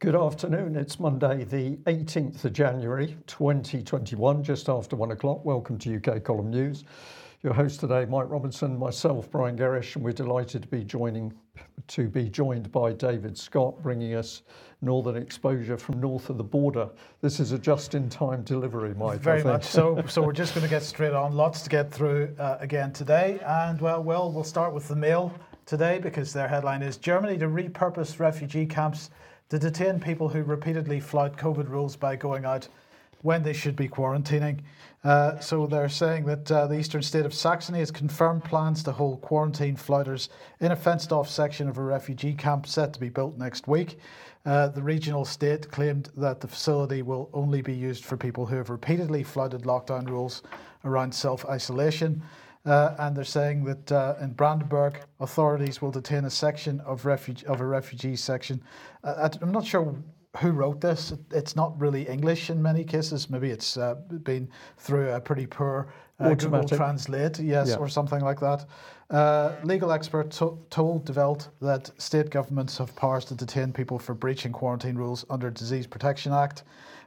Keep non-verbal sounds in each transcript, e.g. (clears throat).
Good afternoon. It's Monday, the 18th of January 2021, just after one o'clock. Welcome to UK Column News. Your host today, Mike Robinson, myself, Brian Gerrish, and we're delighted to be joining to be joined by David Scott, bringing us northern exposure from north of the border. This is a just-in-time delivery, Mike. Very much so. So we're just going to get straight on. Lots to get through uh, again today, and well, well, we'll start with the Mail today because their headline is Germany to repurpose refugee camps to detain people who repeatedly flout COVID rules by going out when they should be quarantining. Uh, so they're saying that uh, the eastern state of Saxony has confirmed plans to hold quarantine flouters in a fenced off section of a refugee camp set to be built next week. Uh, the regional state claimed that the facility will only be used for people who have repeatedly flouted lockdown rules around self isolation. Uh, and they're saying that uh, in Brandenburg, authorities will detain a section of, refuge, of a refugee section. Uh, I'm not sure who wrote this. It's not really English in many cases. Maybe it's uh, been through a pretty poor uh, Google Translate, yes, yeah. or something like that. Uh, legal expert to- told Welt that state governments have powers to detain people for breaching quarantine rules under Disease Protection Act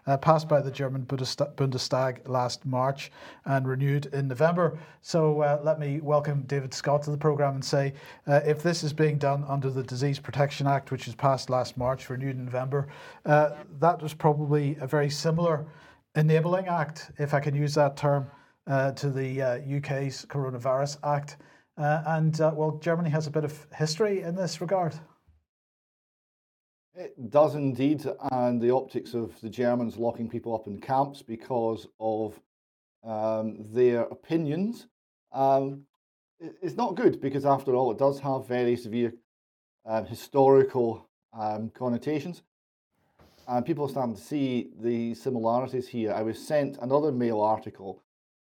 uh, passed by the German Bundestag last March and renewed in November. So uh, let me welcome David Scott to the programme and say uh, if this is being done under the Disease Protection Act, which was passed last March, renewed in November, uh, that was probably a very similar enabling act, if I can use that term, uh, to the UK's uh, Coronavirus Act. and well, Germany has a bit of history in this regard. It does indeed, and the optics of the Germans locking people up in camps because of um, their opinions um, is not good because, after all, it does have very severe uh, historical um, connotations. And people are starting to see the similarities here. I was sent another mail article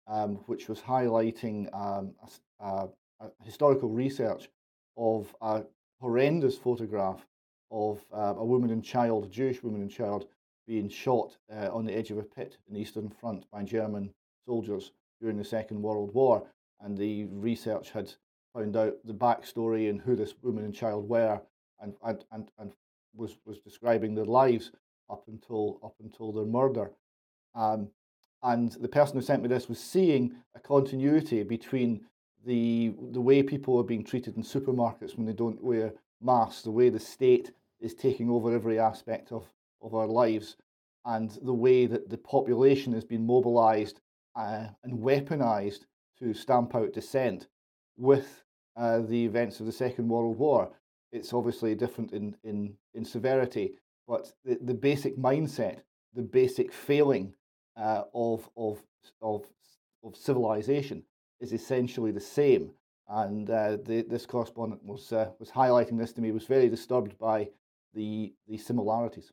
um, which was highlighting um, a, a historical research of a horrendous photograph of uh, a woman and child, a Jewish woman and child, being shot uh, on the edge of a pit in the Eastern Front by German soldiers during the Second World War. And the research had found out the backstory and who this woman and child were, and and and, and was was describing their lives up until up until their murder. Um, and the person who sent me this was seeing a continuity between the the way people are being treated in supermarkets when they don't wear masks, the way the state is taking over every aspect of, of our lives, and the way that the population has been mobilized uh, and weaponized to stamp out dissent with uh, the events of the Second World War. It's obviously different in, in, in severity, but the, the basic mindset, the basic failing uh, of, of, of, of civilization is essentially the same. And uh, the, this correspondent was, uh, was highlighting this to me, was very disturbed by the, the similarities.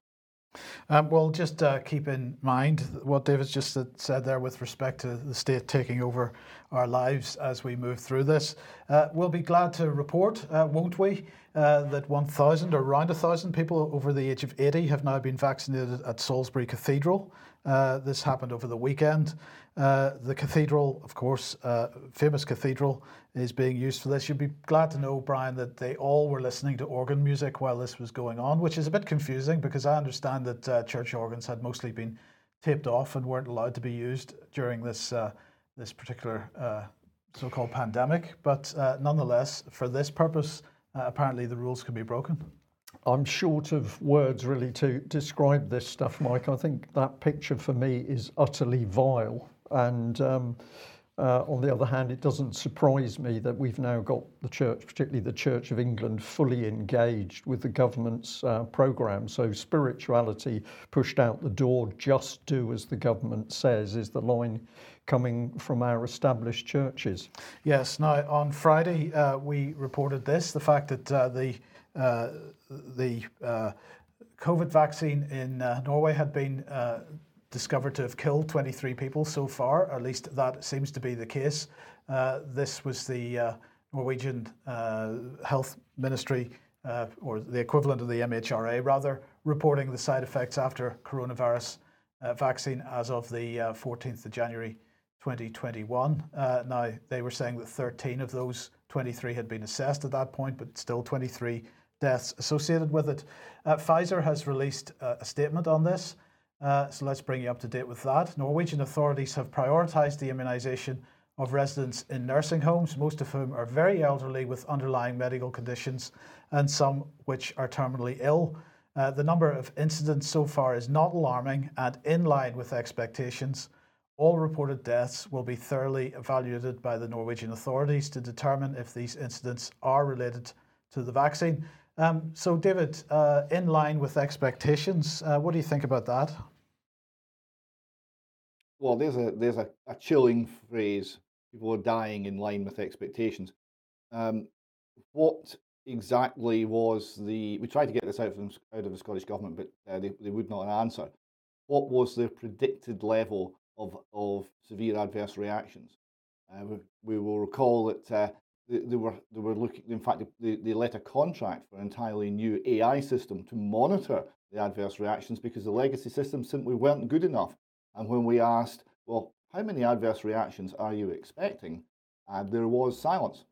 Um, well, just uh, keep in mind what David's just said there with respect to the state taking over our lives as we move through this. Uh, we'll be glad to report, uh, won't we, uh, that 1,000 or around 1,000 people over the age of 80 have now been vaccinated at Salisbury Cathedral. Uh, this happened over the weekend. Uh, the cathedral, of course, uh, famous cathedral, is being used for this. You'd be glad to know, Brian, that they all were listening to organ music while this was going on, which is a bit confusing because I understand that uh, church organs had mostly been taped off and weren't allowed to be used during this uh, this particular so-called pandemic. But nonetheless, for this purpose, apparently the rules can be broken. I'm short of words really to describe this stuff, Mike. I think that picture for me is utterly vile. And um, uh, on the other hand, it doesn't surprise me that we've now got the church, particularly the Church of England, fully engaged with the government's uh, programme. So spirituality pushed out the door, just do as the government says, is the line coming from our established churches. Yes. Now, on Friday, uh, we reported this the fact that uh, the Uh, the uh, COVID vaccine in uh, Norway had been uh, discovered to have killed 23 people so far. At least that seems to be the case. Uh, this was the Norwegian Health Ministry, or the equivalent of the MHRA rather, reporting the side effects after coronavirus vaccine as of the 14th of January 2021. Uh, now, they were saying that 13 of those 23 had been assessed at that point, but still 23 deaths associated with it. Uh, Pfizer has released uh, a statement on this, uh, so let's bring you up to date with that. Norwegian authorities have prioritised the immunisation of residents in nursing homes, most of whom are very elderly with underlying medical conditions and some which are terminally ill. Uh, the number of incidents so far is not alarming and in line with expectations. All reported deaths will be thoroughly evaluated by the Norwegian authorities to determine if these incidents are related to the vaccine. Um, so, David, uh, in line with expectations, uh, what do you think about that? Well, there's a there's a, a chilling phrase. People are dying in line with expectations. Um, what exactly was the? We tried to get this out from out of the Scottish government, but uh, they they would not answer. What was the predicted level of of severe adverse reactions? Uh, we, we, will recall that uh, they, were they were looking. In fact, they, they let a contract for an entirely new AI system to monitor the adverse reactions because the legacy systems simply weren't good enough. And when we asked, well, how many adverse reactions are you expecting? And there was silence.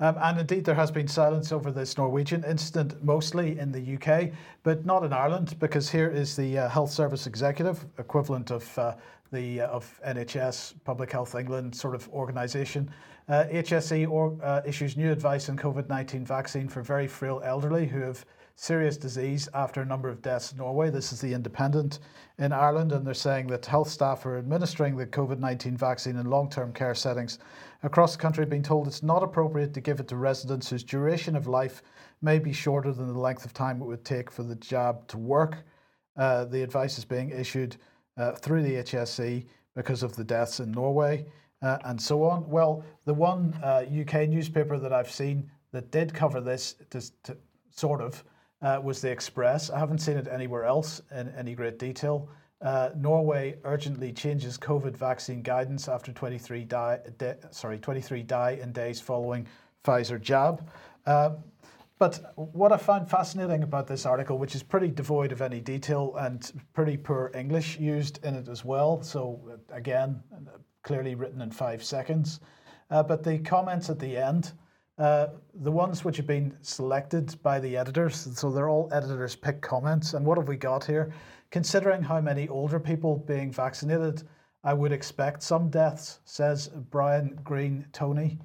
Um, and indeed, there has been silence over this Norwegian incident, mostly in the UK, but not in Ireland, because here is the uh, Health Service Executive, equivalent of uh, the uh, of NHS, Public Health England sort of organisation. HSE uh, or, uh, issues new advice on COVID-19 vaccine for very frail elderly who have serious disease after a number of deaths in Norway. This is the Independent in Ireland, and they're saying that health staff are administering the COVID 19 vaccine in long term care settings across the country, being told it's not appropriate to give it to residents whose duration of life may be shorter than the length of time it would take for the jab to work. Uh, the advice is being issued uh, through the HSE because of the deaths in Norway uh, and so on. Well, the one UK uh, newspaper that I've seen that did cover this, to, to sort of, uh, was the Express. I haven't seen it anywhere else in any great detail. Uh, Norway urgently changes COVID vaccine guidance after 23 die, de, sorry 23 die in days following Pfizer jab. Uh, but what I find fascinating about this article, which is pretty devoid of any detail and pretty poor English used in it as well, so uh, again, clearly written in five seconds, uh, but the comments at the end uh, the ones which have been selected by the editors, so they're all editors' pick comments. And what have we got here? Considering how many older people being vaccinated, I would expect some deaths, says Brian Green Tony.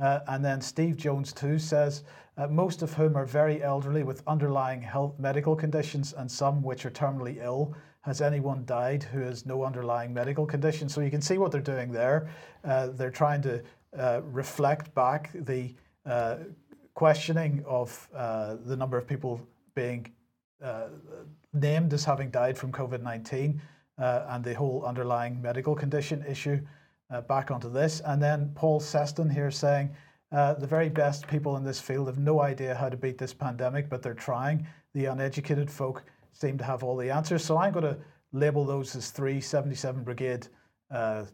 Uh, and then Steve Jones, too, says, uh, most of whom are very elderly with underlying health medical conditions and some which are terminally ill. Has anyone died who has no underlying medical condition? So you can see what they're doing there. Uh, they're trying to uh, reflect back the uh, questioning of uh, the number of people being uh, named as having died from COVID 19 and the whole underlying medical condition issue back onto this. And then Paul Seston here saying, uh, the very best people in this field have no idea how to beat this pandemic, but they're trying. The uneducated folk seem to have all the answers. So I'm going to label those as three 77 Brigade uh,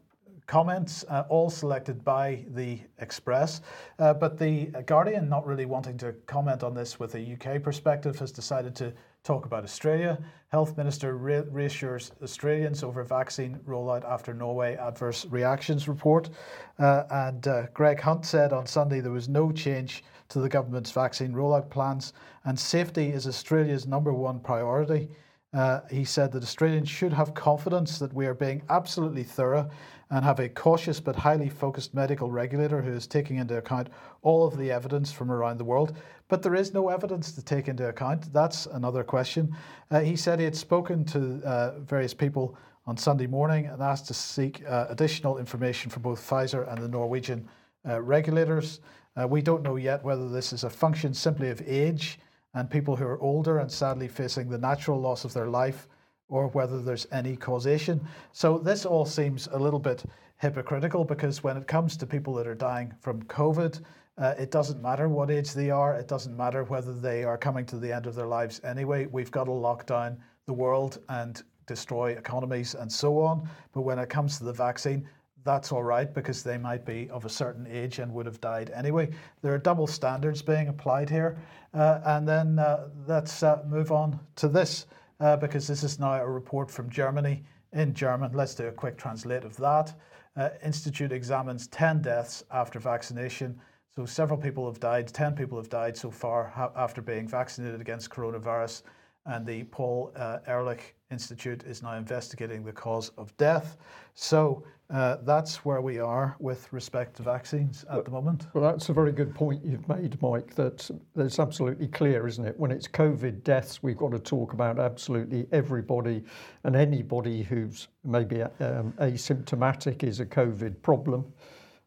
comments, uh, all selected by the Express. Uh, but the Guardian, not really wanting to comment on this with a UK perspective, has decided to talk about Australia. Health Minister re- reassures Australians over vaccine rollout after Norway adverse reactions report. Uh, and uh, Greg Hunt said on Sunday there was no change to the government's vaccine rollout plans, and safety is Australia's number one priority. Uh, he said that Australians should have confidence that we are being absolutely thorough and have a cautious but highly focused medical regulator who is taking into account all of the evidence from around the world. But there is no evidence to take into account. That's another question. Uh, he said he had spoken to uh, various people on Sunday morning and asked to seek uh, additional information from both Pfizer and the Norwegian uh, regulators. Uh, we don't know yet whether this is a function simply of age and people who are older and sadly facing the natural loss of their life or whether there's any causation. So this all seems a little bit hypocritical because when it comes to people that are dying from COVID, uh, it doesn't matter what age they are. It doesn't matter whether they are coming to the end of their lives anyway. We've got to lock down the world and destroy economies and so on. But when it comes to the vaccine, that's all right because they might be of a certain age and would have died anyway. There are double standards being applied here. Uh, and then uh, let's uh, move on to this uh, because this is now a report from Germany in German. Let's do a quick translate of that. Uh, Institute examines 10 deaths after vaccination. So several people have died, 10 people have died so far ha- after being vaccinated against coronavirus. And the Paul uh, Ehrlich Institute is now investigating the cause of death. So uh, that's where we are with respect to vaccines at the moment. Well, that's a very good point you've made, Mike. That it's absolutely clear, isn't it? When it's COVID deaths, we've got to talk about absolutely everybody and anybody who's maybe um, asymptomatic is a COVID problem.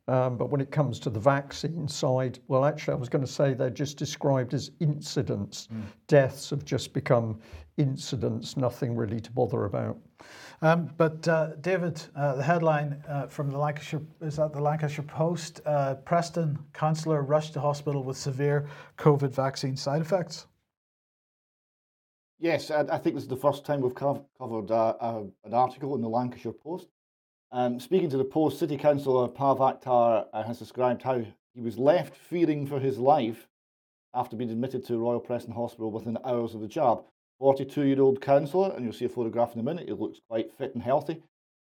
Um, but when it comes to the vaccine side, well, actually, I was going to say they're just described as incidents. Mm. Deaths have just become incidents, nothing really to bother about. Um, but uh, David, uh, the headline uh, from the Lancashire is that the Lancashire Post: uh, Preston councillor rushed to hospital with severe COVID vaccine side effects. Yes, I, I think this is the first time we've covered uh, an article in the Lancashire Post um, speaking to the Post, City Councillor Pav Akhtar uh, has described how he was left fearing for his life after being admitted to Royal Preston Hospital within hours of the job. 42 year old councillor, and you'll see a photograph in a minute, he looks quite fit and healthy,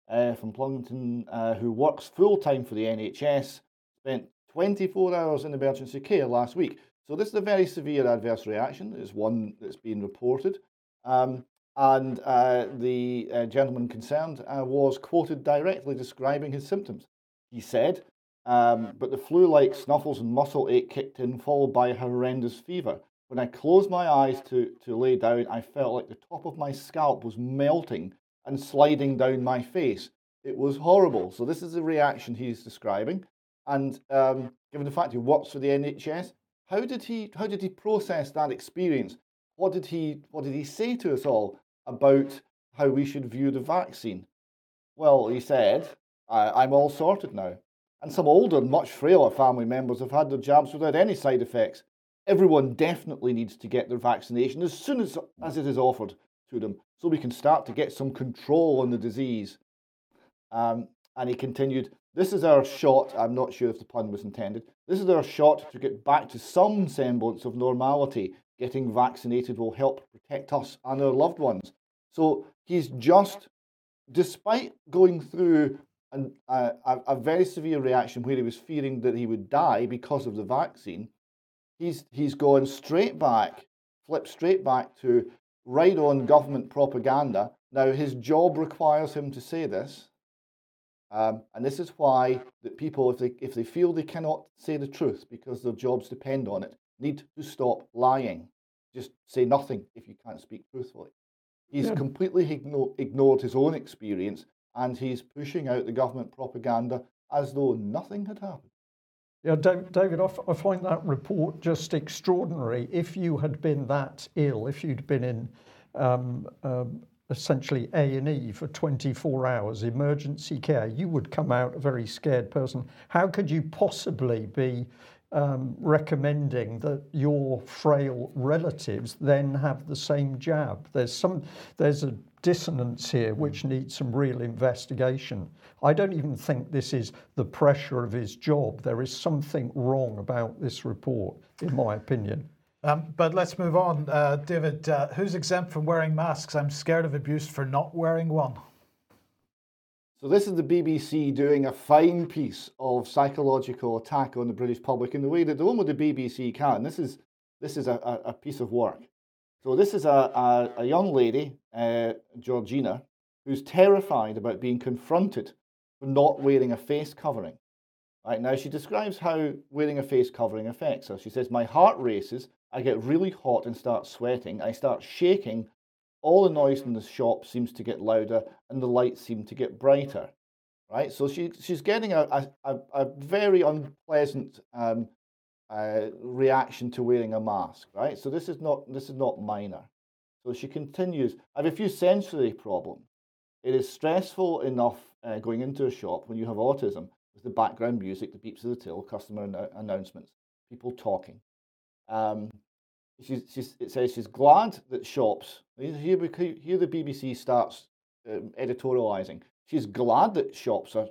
uh, from Plumpton, uh, who works full time for the NHS, spent 24 hours in emergency care last week. So, this is a very severe adverse reaction. It's one that's been reported. Um, and uh, the gentleman concerned was quoted directly describing his symptoms. He said, um, but the flu like snuffles and muscle ache kicked in, followed by a horrendous fever. When I closed my eyes to, to lay down, I felt like the top of my scalp was melting and sliding down my face. It was horrible. So, this is the reaction he's describing. And um, given the fact he works for the NHS, how did he, how did he process that experience? What did he, what did he say to us all? about how we should view the vaccine. Well, he said, I'm all sorted now. And some older, much frailer family members have had their jabs without any side effects. Everyone definitely needs to get their vaccination as soon as, as it is offered to them so we can start to get some control on the disease. Um, and he continued, This is our shot. I'm not sure if the pun was intended. This is our shot to get back to some semblance of normality. Getting vaccinated will help protect us and our loved ones. So he's just, despite going through an, a, a very severe reaction where he was fearing that he would die because of the vaccine, he's, he's gone straight back, flipped straight back to right on government propaganda. Now, his job requires him to say this. Um, and this is why that people, if they, if they feel they cannot say the truth because their jobs depend on it, need to stop lying. Just say nothing if you can't speak truthfully. He's yeah. completely igno- ignored his own experience and he's pushing out the government propaganda as though nothing had happened. Yeah, David, I find that report just extraordinary. If you had been that ill, if you'd been in um, um, essentially A and E for 24 hours, emergency care, you would come out a very scared person. How could you possibly be um, recommending that your frail relatives then have the same jab. There's some there's a dissonance here which needs some real investigation. I don't even think this is the pressure of his job. There is something wrong about this report, in my opinion. Um, but let's move on. Uh, David, uh, who's exempt from wearing masks? I'm scared of abuse for not wearing one. So this is the BBC doing a fine piece of psychological attack on the British public in the way that the only the BBC can. This is this is a, a, piece of work. So this is a, a, a young lady, uh, Georgina, who's terrified about being confronted for not wearing a face covering. Right now, she describes how wearing a face covering affects her. She says, "My heart races. I get really hot and start sweating. I start shaking all the noise in the shop seems to get louder and the lights seem to get brighter right? So she, she's getting a, a, a very unpleasant um, uh, reaction to wearing a mask right? So this is not this is not minor. So she continues i have a few sensory problems. It is stressful enough uh, going into a shop when you have autism with the background music the beeps of the till customer an- announcements people talking. Um, she's, she's, it says she's glad that shops, here, here the BBC starts um, editorialising, she's glad that shops are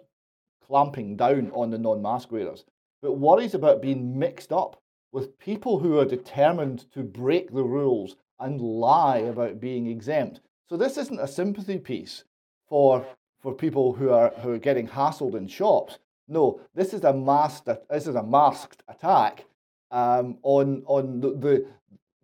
clamping down on the non mask wearers, but worries about being mixed up with people who are determined to break the rules and lie about being exempt. So this isn't a sympathy piece for, for people who are, who are getting hassled in shops. No, this is a masked. This is a masked attack um, on on the, the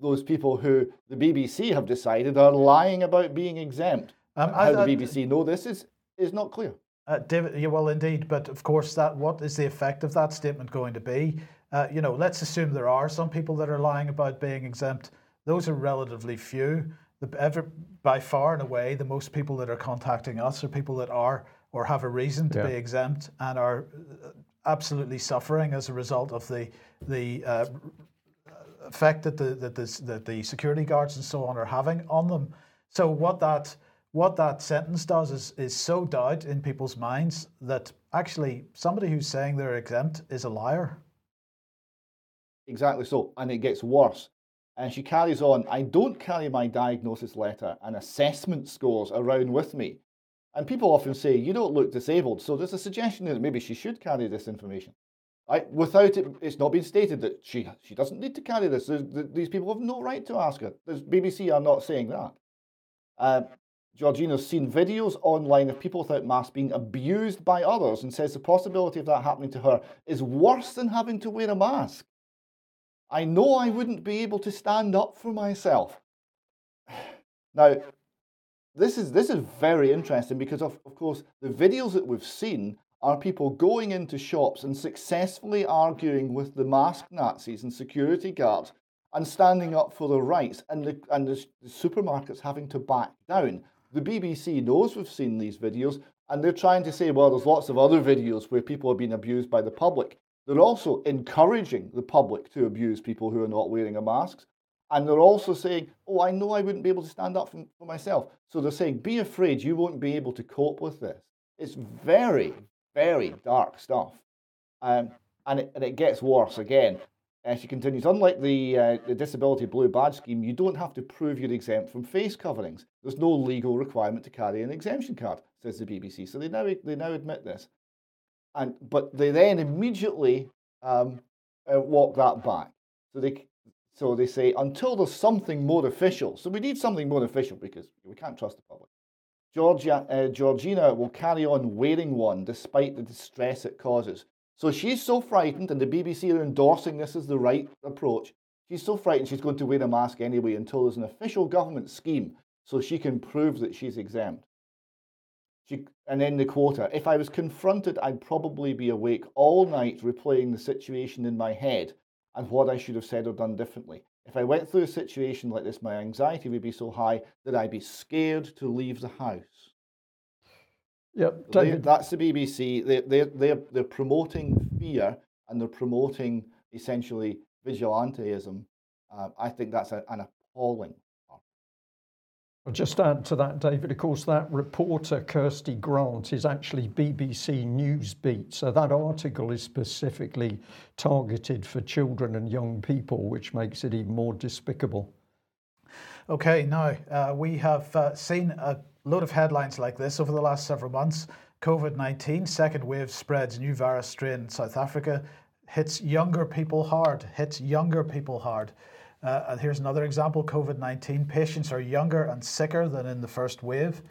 those people who the BBC have decided are lying about being exempt. Um, How I, the BBC know this is is not clear. Uh, David, yeah, well, indeed, but of course, that what is the effect of that statement going to be? Uh, you know, let's assume there are some people that are lying about being exempt. Those are relatively few. The, ever, by far and away, the most people that are contacting us are people that are or have a reason to yeah. be exempt and are uh, absolutely suffering as a result of the the uh, effect that the that the, that the security guards and so on are having on them. So what that what that sentence does is, is sow doubt in people's minds that actually somebody who's saying they're exempt is a liar. Exactly so. And it gets worse. And she carries on I don't carry my diagnosis letter and assessment scores around with me. And people often say, you don't look disabled. So there's a suggestion that maybe she should carry this information. I, without it, it's not been stated that she she doesn't need to carry this. There's, these people have no right to ask her. The BBC are not saying that. Uh, Georgina's seen videos online of people without masks being abused by others and says the possibility of that happening to her is worse than having to wear a mask. I know I wouldn't be able to stand up for myself. (sighs) Now, this is this is very interesting because of, of course the videos that we've seen are people going into shops and successfully arguing with the masked Nazis and security guards and standing up for their rights and the and the, the supermarkets having to back down the BBC knows we've seen these videos, and they're trying to say, well, there's lots of other videos where people are being abused by the public. They're also encouraging the public to abuse people who are not wearing a mask. And they're also saying, oh, I know I wouldn't be able to stand up for myself. So they're saying, be afraid you won't be able to cope with this. It's very, very dark stuff. Um, and, it, and it gets worse again. And she continues, unlike the, uh, the disability blue badge scheme, you don't have to prove you're exempt from face coverings. There's no legal requirement to carry an exemption card, says the BBC. So they now, they now admit this. And, but they then immediately um, uh, walk that back. So they, so they say, until there's something more official. So we need something more official because we can't trust the public. Georgia, uh, Georgina will carry on wearing one despite the distress it causes. So she's so frightened, and the BBC are endorsing this as the right approach. She's so frightened she's going to wear a mask anyway until there's an official government scheme so she can prove that she's exempt. She, and then the quota if I was confronted, I'd probably be awake all night replaying the situation in my head and what I should have said or done differently. If I went through a situation like this, my anxiety would be so high that I'd be scared to leave the house. Yep, They, that's the BBC. They, they, they're, they're promoting fear and they're promoting essentially vigilanteism. Uh, I think that's a, an appalling. I'll just add to that, David. Of course, that reporter, Kirsty Grant, is actually BBC Newsbeat. So that article is specifically targeted for children and young people, which makes it even more despicable. Okay, now uh, we have uh, seen a load of headlines like this over the last several months. COVID 19, second wave spreads new virus strain in South Africa, hits younger people hard, hits younger people hard. Uh, and here's another example COVID 19 patients are younger and sicker than in the first wave.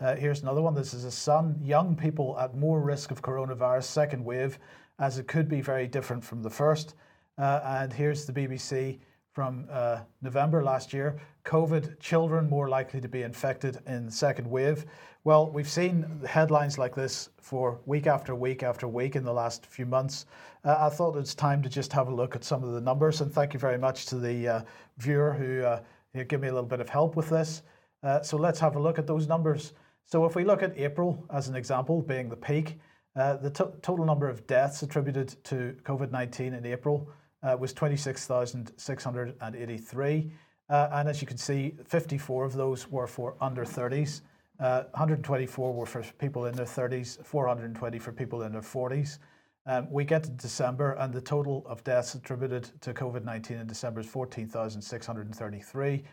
Uh, here's another one. This is a sun. Young people at more risk of coronavirus second wave, as it could be very different from the first. Uh, and here's the BBC from uh, November last year. COVID, children more likely to be infected in the second wave. Well, we've seen headlines like this for week after week after week in the last few months. Uh, I thought it's time to just have a look at some of the numbers, and thank you very much to the uh, viewer who, uh, who gave me a little bit of help with this. Uh, so let's have a look at those numbers. So if we look at April as an example, being the peak, uh, the total number of deaths attributed to COVID 19 in April uh, was 26,683. Uh, and as you can see, 54 of those were for under 30s. Uh, 124 were for people in their 30s, 420 for people in their 40s. Um, we get to December, and the total of deaths attributed to COVID 19 in December is 14,633,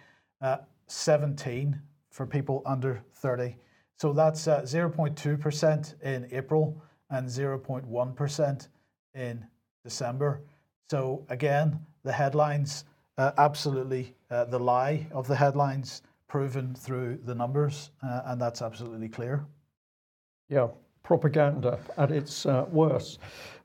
uh, 17 for people under 30. So that's 0.2% uh, in April and 0.1% in December. So again, the headlines, uh, absolutely uh, the lie of the headlines proven through the numbers, uh, and that's absolutely clear. Yeah, propaganda at its uh, worst.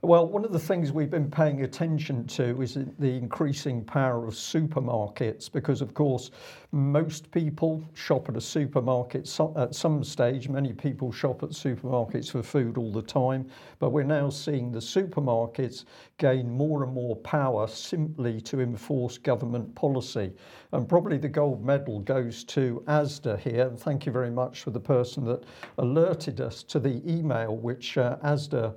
Well, one of the things we've been paying attention to is the increasing power of supermarkets because, of course, most people shop at a supermarket at some stage. Many people shop at supermarkets for food all the time, but we're now seeing the supermarkets gain more and more power simply to enforce government policy. And probably the gold medal goes to ASDA here. And thank you very much for the person that alerted us to the email which uh, ASDA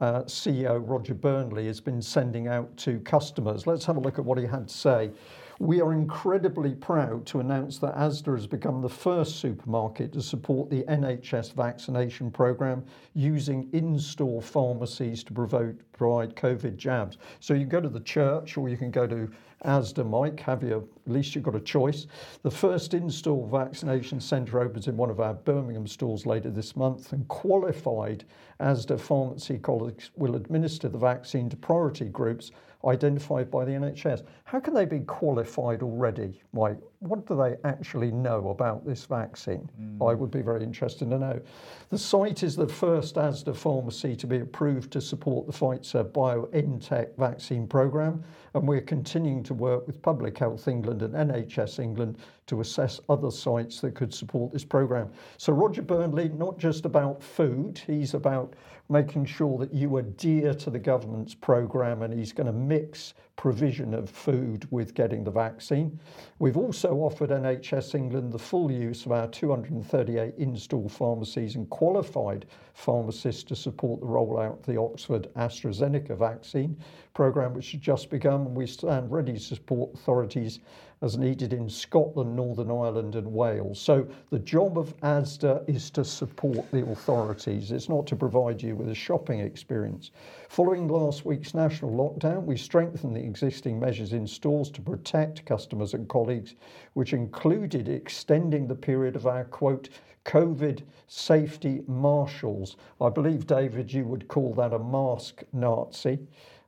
uh, CEO Roger Burnley has been sending out to customers. Let's have a look at what he had to say. We are incredibly proud to announce that ASDA has become the first supermarket to support the NHS vaccination programme using in store pharmacies to provide, provide COVID jabs. So you go to the church or you can go to ASDA, Mike, have you, at least you've got a choice. The first in-store vaccination centre opens in one of our Birmingham stores later this month and qualified ASDA pharmacy colleagues will administer the vaccine to priority groups identified by the NHS. How can they be qualified already, Mike? What do they actually know about this vaccine? Mm. I would be very interested to know. The site is the first ASDA pharmacy to be approved to support the Pfizer BioNTech vaccine programme, and we're continuing to work with Public Health England and NHS England to assess other sites that could support this programme. So, Roger Burnley, not just about food, he's about making sure that you adhere to the government's programme and he's going to mix provision of food with getting the vaccine. We've also offered NHS England the full use of our 238 in-store pharmacies and qualified pharmacists to support the rollout of the Oxford AstraZeneca vaccine programme, which has just begun. We stand ready to support authorities as needed in Scotland, Northern Ireland, and Wales. So the job of ASDA is to support the authorities. It's not to provide you with a shopping experience. Following last week's national lockdown, we strengthened the existing measures in stores to protect customers and colleagues, which included extending the period of our quote COVID safety marshals. I believe, David, you would call that a mask Nazi.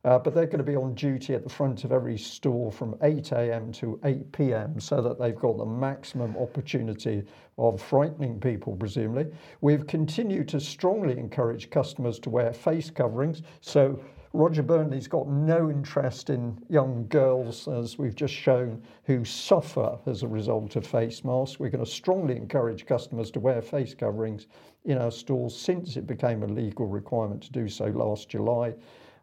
Uh, but they're going to be on duty at the front of every store from 8 a.m. to 8 p.m. so that they've got the maximum opportunity of frightening people, presumably. We've continued to strongly encourage customers to wear face coverings. So Roger Burnley's got no interest in young girls, as we've just shown, who suffer as a result of face masks. We're going to strongly encourage customers to wear face coverings in our stores since it became a legal requirement to do so last July.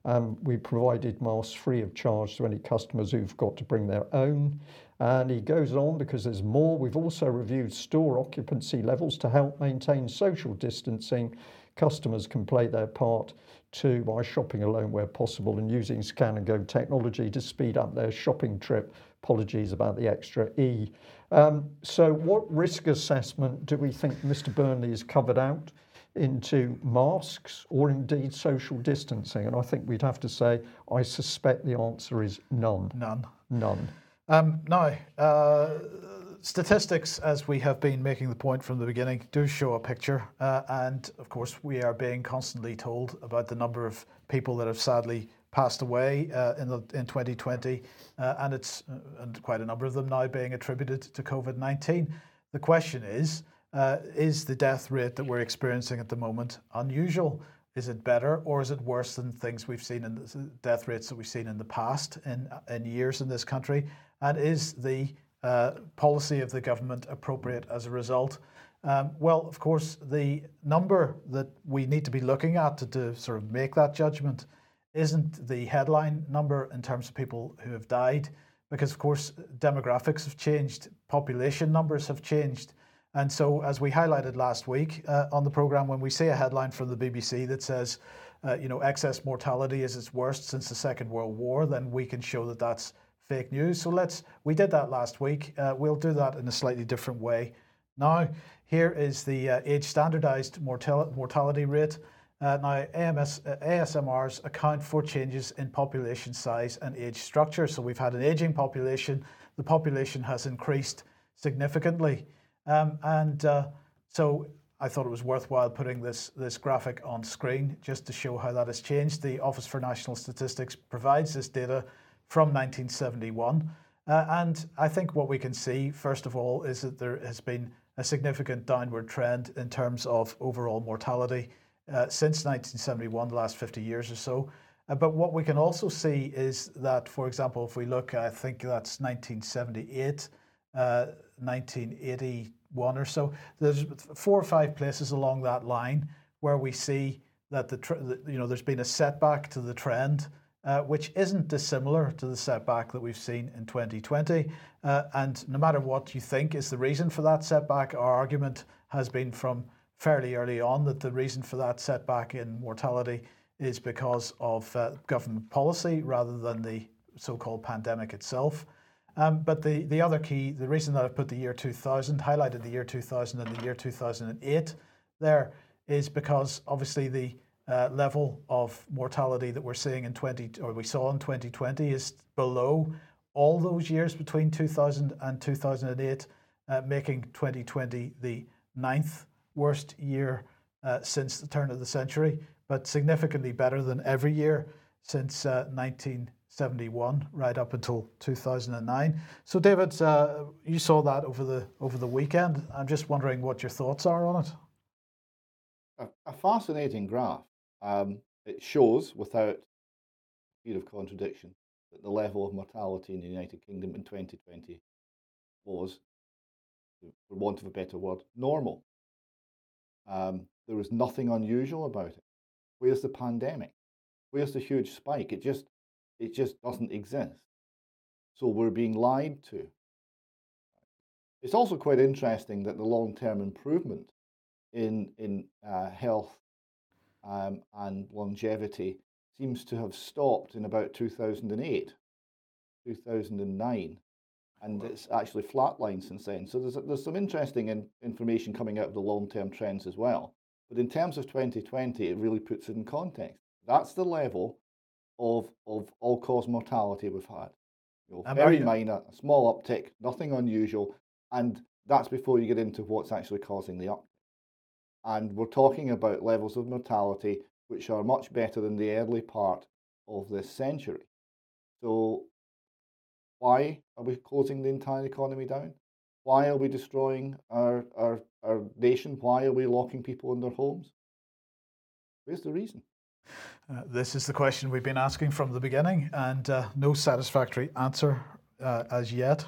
Um, we provided masks free of charge to any customers who've got to bring their own. And he goes on because there's more. We've also reviewed store occupancy levels to help maintain social distancing. Customers can play their part too by shopping alone where possible and using scan and go technology to speed up their shopping trip. Apologies about the extra E. Um, so, what risk assessment do we think Mr. Burnley has covered out? Into masks or indeed social distancing? And I think we'd have to say, I suspect the answer is none. None. None. Um, now, uh, statistics, as we have been making the point from the beginning, do show a picture. Uh, and of course, we are being constantly told about the number of people that have sadly passed away uh, in, the, in 2020, uh, and it's uh, and quite a number of them now being attributed to COVID 19. The question is, uh, is the death rate that we're experiencing at the moment unusual? Is it better or is it worse than things we've seen in the death rates that we've seen in the past in, in years in this country? And is the uh, policy of the government appropriate as a result? Um, well, of course, the number that we need to be looking at to, to sort of make that judgment isn't the headline number in terms of people who have died, because of course demographics have changed, population numbers have changed. And so, as we highlighted last week uh, on the program, when we see a headline from the BBC that says, uh, you know, excess mortality is its worst since the Second World War, then we can show that that's fake news. So let's, we did that last week. Uh, we'll do that in a slightly different way. Now, here is the uh, age standardized mortal- mortality rate. Uh, now, AMS, uh, ASMRs account for changes in population size and age structure. So we've had an aging population. The population has increased significantly. Um, and uh, so I thought it was worthwhile putting this, this graphic on screen just to show how that has changed. The Office for National Statistics provides this data from 1971. Uh, and I think what we can see, first of all, is that there has been a significant downward trend in terms of overall mortality uh, since 1971, the last 50 years or so. Uh, but what we can also see is that, for example, if we look, I think that's 1978, 1981 or so, there's four or five places along that line where we see that the, you know there's been a setback to the trend, uh, which isn't dissimilar to the setback that we've seen in 2020. Uh, and no matter what you think is the reason for that setback, our argument has been from fairly early on that the reason for that setback in mortality is because of uh, government policy rather than the so-called pandemic itself. Um, but the, the other key, the reason that I've put the year 2000, highlighted the year 2000 and the year 2008 there, is because obviously the uh, level of mortality that we're seeing in 20 or we saw in 2020 is below all those years between 2000 and 2008, uh, making 2020 the ninth worst year uh, since the turn of the century, but significantly better than every year since uh, 19. 71 right up until 2009. So, David, uh, you saw that over the over the weekend. I'm just wondering what your thoughts are on it. A, a fascinating graph. Um, it shows, without fear of contradiction, that the level of mortality in the United Kingdom in 2020 was, for want of a better word, normal. Um, there was nothing unusual about it. Where's the pandemic? Where's the huge spike? It just it just doesn't exist. So we're being lied to. It's also quite interesting that the long-term improvement in in uh, health um, and longevity seems to have stopped in about 2008, 2009, and it's actually flatlined since then. So there's there's some interesting in, information coming out of the long-term trends as well. But in terms of 2020, it really puts it in context. That's the level of of all-cause mortality we've had. You know, very minor, a small uptick, nothing unusual, and that's before you get into what's actually causing the uptick. And we're talking about levels of mortality which are much better than the early part of this century. So, why are we closing the entire economy down? Why are we destroying our, our, our nation? Why are we locking people in their homes? Where's the reason? Uh, this is the question we've been asking from the beginning, and uh, no satisfactory answer uh, as yet.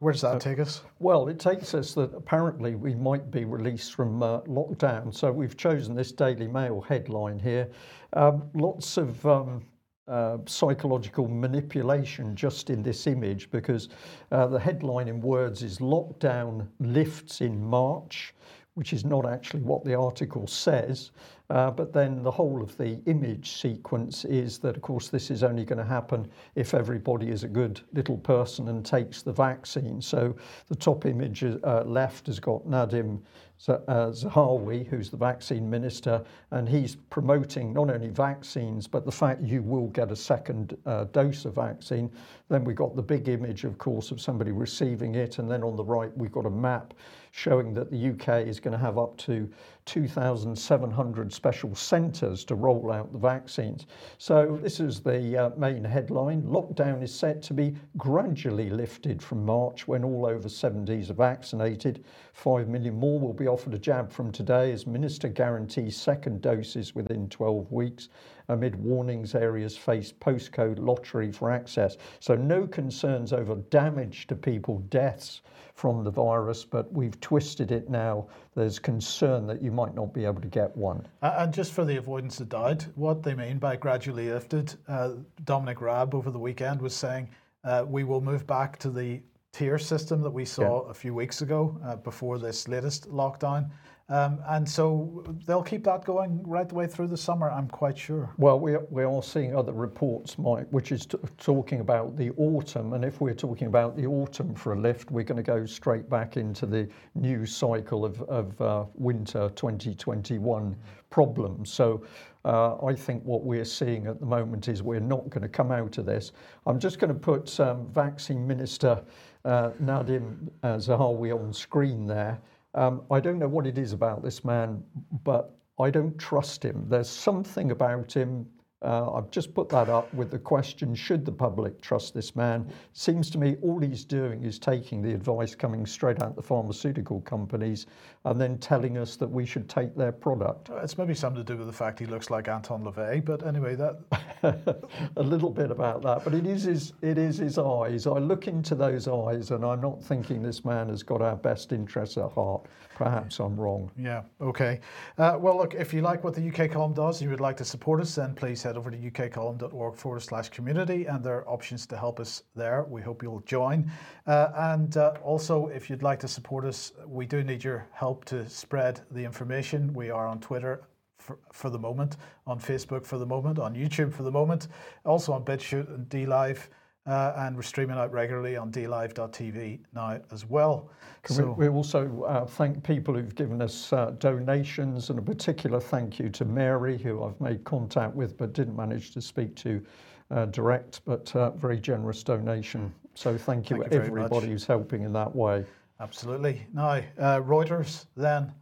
Where does that uh, take us? Well, it takes us that apparently we might be released from uh, lockdown. So we've chosen this Daily Mail headline here. Um, lots of um, uh, psychological manipulation just in this image because uh, the headline in words is Lockdown Lifts in March, which is not actually what the article says. Uh, but then the whole of the image sequence is that, of course, this is only going to happen if everybody is a good little person and takes the vaccine. So the top image uh, left has got Nadhim uh, Zahawi, who's the vaccine minister, and he's promoting not only vaccines, but the fact you will get a second uh, dose of vaccine. Then we've got the big image, of course, of somebody receiving it. And then on the right, we've got a map showing that the UK is going to have up to 2,700 special centres to roll out the vaccines. So this is the uh, main headline. Lockdown is set to be gradually lifted from March when all over 70s are vaccinated. 5 million more will be offered a jab from today as Minister guarantees second doses within 12 weeks amid warnings areas face postcode lottery for access. So no concerns over damage to people, deaths from the virus, but we've twisted it now. There's concern that you might not be able to get one. And just for the avoidance of doubt, what they mean by gradually lifted, uh, Dominic Raab over the weekend was saying uh, we will move back to the tier system that we saw yeah. a few weeks ago uh, before this latest lockdown. Um, and so they'll keep that going right the way through the summer, I'm quite sure. Well, we, we are seeing other reports, Mike, which is t- talking about the autumn. And if we're talking about the autumn for a lift, we're going to go straight back into the new cycle of, of uh, winter 2021 problems. So uh, I think what we're seeing at the moment is we're not going to come out of this. I'm just going to put um, Vaccine Minister uh, Nadhim uh, Zahawi on screen there. Um, I don't know what it is about this man, but I don't trust him. There's something about him Uh, I've just put that up with the question should the public trust this man? Seems to me all he's doing is taking the advice coming straight out the pharmaceutical companies and then telling us that we should take their product. It's maybe something to do with the fact he looks like Anton LaVey, but anyway, that. (laughs) a little bit about that, but it is, his, it is his eyes. I look into those eyes and I'm not thinking this man has got our best interests at heart. Perhaps I'm wrong. Yeah, okay. Uh, well, look, if you like what the UK column does and you would like to support us, then please head over to ukcolumn.org forward slash community and there are options to help us there. We hope you'll join. Uh, and uh, also, if you'd like to support us, we do need your help to spread the information. We are on Twitter for, for the moment, on Facebook for the moment, on YouTube for the moment, also on BitChute and DLive. Uh, and we're streaming out regularly on dlive.tv now as well. So, we, we, also uh, thank people who've given us uh, donations, and a particular thank you to Mary, who I've made contact with but didn't manage to speak to uh, direct, but uh, very generous donation. So thank you, thank you everybody who's helping in that way. Absolutely. Now, uh, Reuters then,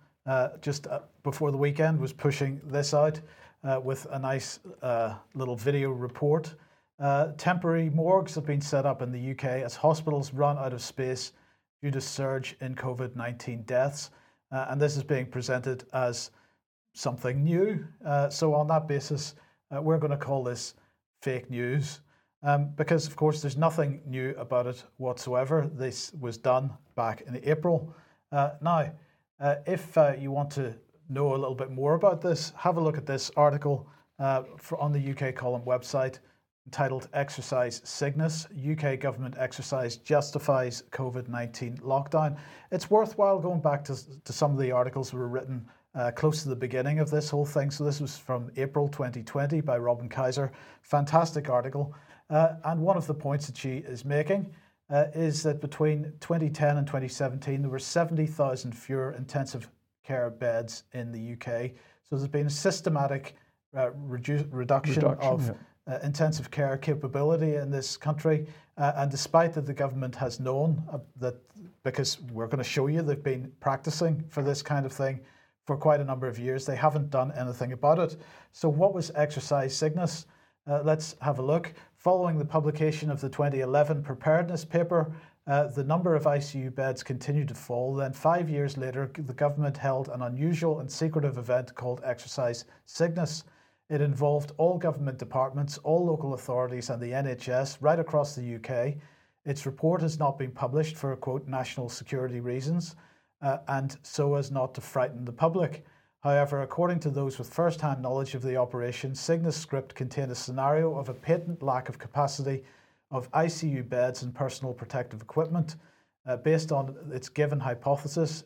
just before the weekend, was pushing this out with a nice little video report. Uh, temporary morgues have been set up in the UK as hospitals run out of space due to surge in COVID 19 deaths. Uh, and this is being presented as something new. Uh, so, on that basis, uh, we're going to call this fake news um, because, of course, there's nothing new about it whatsoever. This was done back in April. Uh, now, uh, if you want to know a little bit more about this, have a look at this article for, on the UK column website entitled Exercise Cygnus UK Government Exercise Justifies COVID 19 Lockdown. It's worthwhile going back to, to some of the articles that were written uh, close to the beginning of this whole thing. So, this was from April 2020 by Robin Kaiser. Fantastic article. Uh, and one of the points that she is making uh, is that between 2010 and 2017, there were 70,000 fewer intensive care beds in the UK. So, there's been a systematic uh, redu- reduction, reduction, of. Yeah uh, intensive care capability in this country. Uh, and despite that the government has known uh, that, because we're going to show you they've been practicing for this kind of thing for quite a number of years, they haven't done anything about it. So, what was Exercise Cygnus? Uh, let's have a look. Following the publication of the 2011 preparedness paper, uh, the number of ICU beds continued to fall. Then, five years later, the government held an unusual and secretive event called Exercise Cygnus. It involved all government departments, all local authorities, and the NHS right across the UK. Its report has not been published for, quote, national security reasons, uh, and so as not to frighten the public. However, according to those with first hand knowledge of the operation, Cygnus script contained a scenario of a patent lack of capacity of ICU beds and personal protective equipment. Uh, based on its given hypothesis,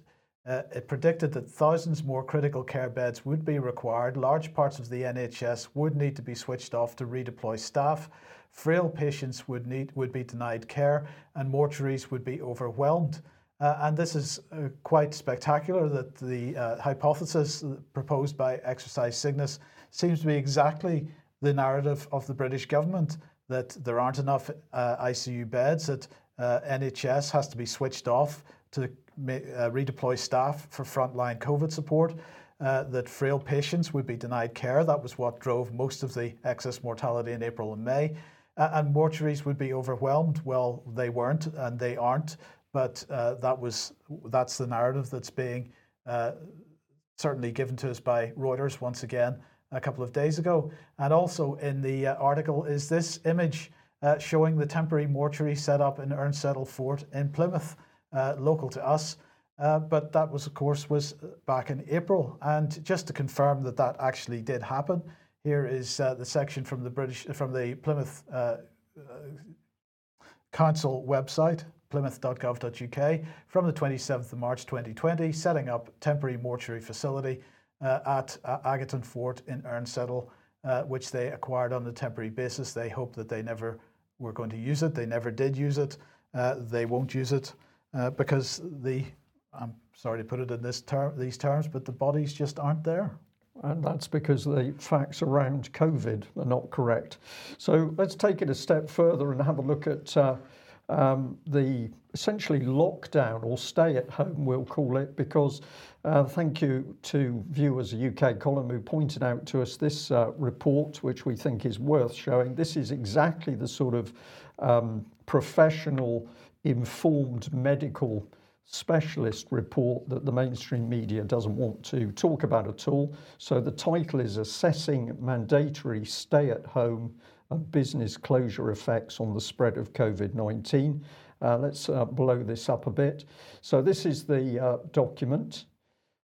uh, it predicted that thousands more critical care beds would be required. Large parts of the NHS would need to be switched off to redeploy staff. Frail patients would need would be denied care, and mortuaries would be overwhelmed. Uh, and this is uh, quite spectacular that the uh, hypothesis proposed by Exercise Cygnus seems to be exactly the narrative of the British government that there aren't enough uh, ICU beds, that uh, NHS has to be switched off to uh, redeploy staff for frontline COVID support, that frail patients would be denied care. That was what drove most of the excess mortality in April and May. And mortuaries would be overwhelmed. Well, they weren't and they aren't, but uh, that was that's the narrative that's being uh, certainly given to us by Reuters once again a couple of days ago. And also in the uh, article is this image showing the temporary mortuary set up in Ernesettle Fort in Plymouth uh, local to us. Uh, but that was, of course, was back in April. And just to confirm that that actually did happen, here is uh, the section from the British, from the Plymouth uh, uh, Council website, plymouth.gov.uk, from the 27th of March 2020, setting up temporary mortuary facility uh, at Agaton Fort in Ernesettle, which they acquired on a temporary basis. They hope that they never were going to use it. They never did use it. they won't use it uh, because the I'm sorry to put it in this ter- these terms, but the bodies just aren't there. And that's because the facts around COVID are not correct. So let's take it a step further and have a look at uh, um, the essentially lockdown or stay at home, we'll call it, because uh, thank you to viewers of UK column who pointed out to us this uh, report, which we think is worth showing. This is exactly the sort of um, professional, informed medical specialist report that the mainstream media doesn't want to talk about at all. So the title is Assessing Mandatory Stay at Home and Business Closure Effects on the Spread of COVID 19. Uh, let's uh, blow this up a bit. So, this is the uh, document.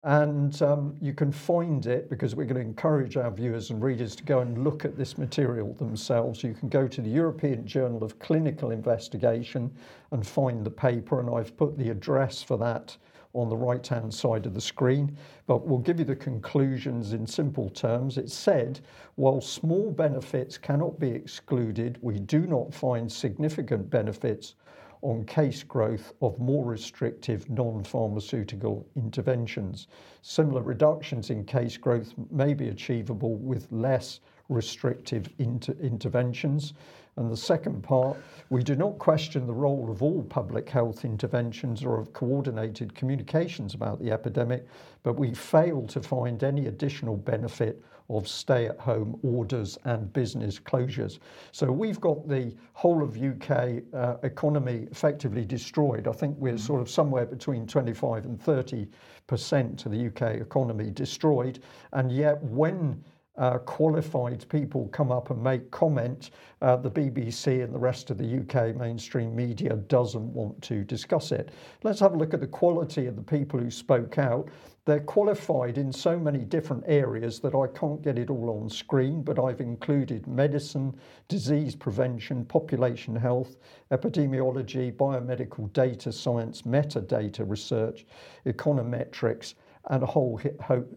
And um, you can find it because we're going to encourage our viewers and readers to go and look at this material themselves. You can go to the European Journal of Clinical Investigation and find the paper, and I've put the address for that on the right hand side of the screen. But we'll give you the conclusions in simple terms. It said, while small benefits cannot be excluded, we do not find significant benefits on case growth of more restrictive non-pharmaceutical interventions. Similar reductions in case growth may be achievable with less restrictive inter interventions. And the second part, we do not question the role of all public health interventions or of coordinated communications about the epidemic, but we fail to find any additional benefit of stay at home orders and business closures. So we've got the whole of UK uh, economy effectively destroyed. I think we're mm-hmm. sort of somewhere between 25 and 30 percent of the UK economy destroyed. And yet, when uh, qualified people come up and make comment, uh, the BBC and the rest of the UK mainstream media doesn't want to discuss it. Let's have a look at the quality of the people who spoke out. They're qualified in so many different areas that I can't get it all on screen, but I've included medicine, disease prevention, population health, epidemiology, biomedical data science, metadata research, econometrics, and a whole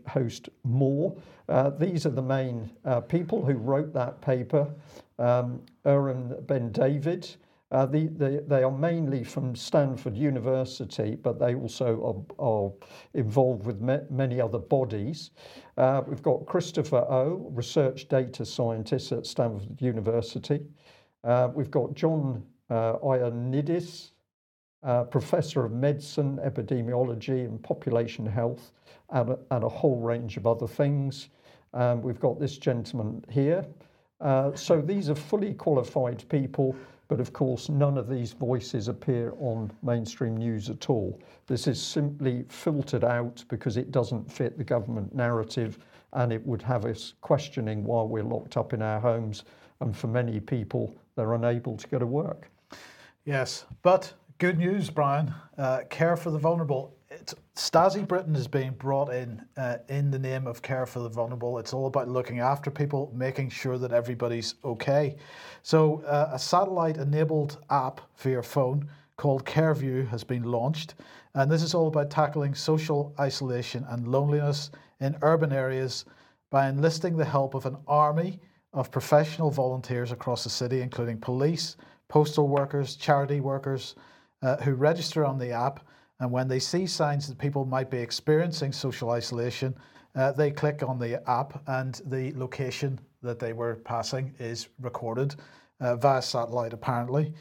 host more. Uh, these are the main uh, people who wrote that paper. Um, Bendavid. Uh, the, the, they are mainly from Stanford University, but they also are, are involved with many other bodies. Uh, we've got Christopher O, research data scientist at Stanford University. Uh, we've got John uh, Ioannidis, uh, professor of medicine, epidemiology, and population health, and and a whole range of other things. Um, we've got this gentleman here. Uh, so these are fully qualified people, but of course, none of these voices appear on mainstream news at all. This is simply filtered out because it doesn't fit the government narrative and it would have us questioning why we're locked up in our homes. And for many people, they're unable to go to work. Yes, but Good news, Brian. Uh, care for the vulnerable. Stasi Britain is being brought in uh, in the name of care for the vulnerable. It's all about looking after people, making sure that everybody's okay. So, uh, a satellite enabled app for your phone called CareView has been launched. And this is all about tackling social isolation and loneliness in urban areas by enlisting the help of an army of professional volunteers across the city, including police, postal workers, charity workers uh, who register on the app. And when they see signs that people might be experiencing social isolation, uh, they click on the app and the location that they were passing is recorded uh, via satellite, apparently.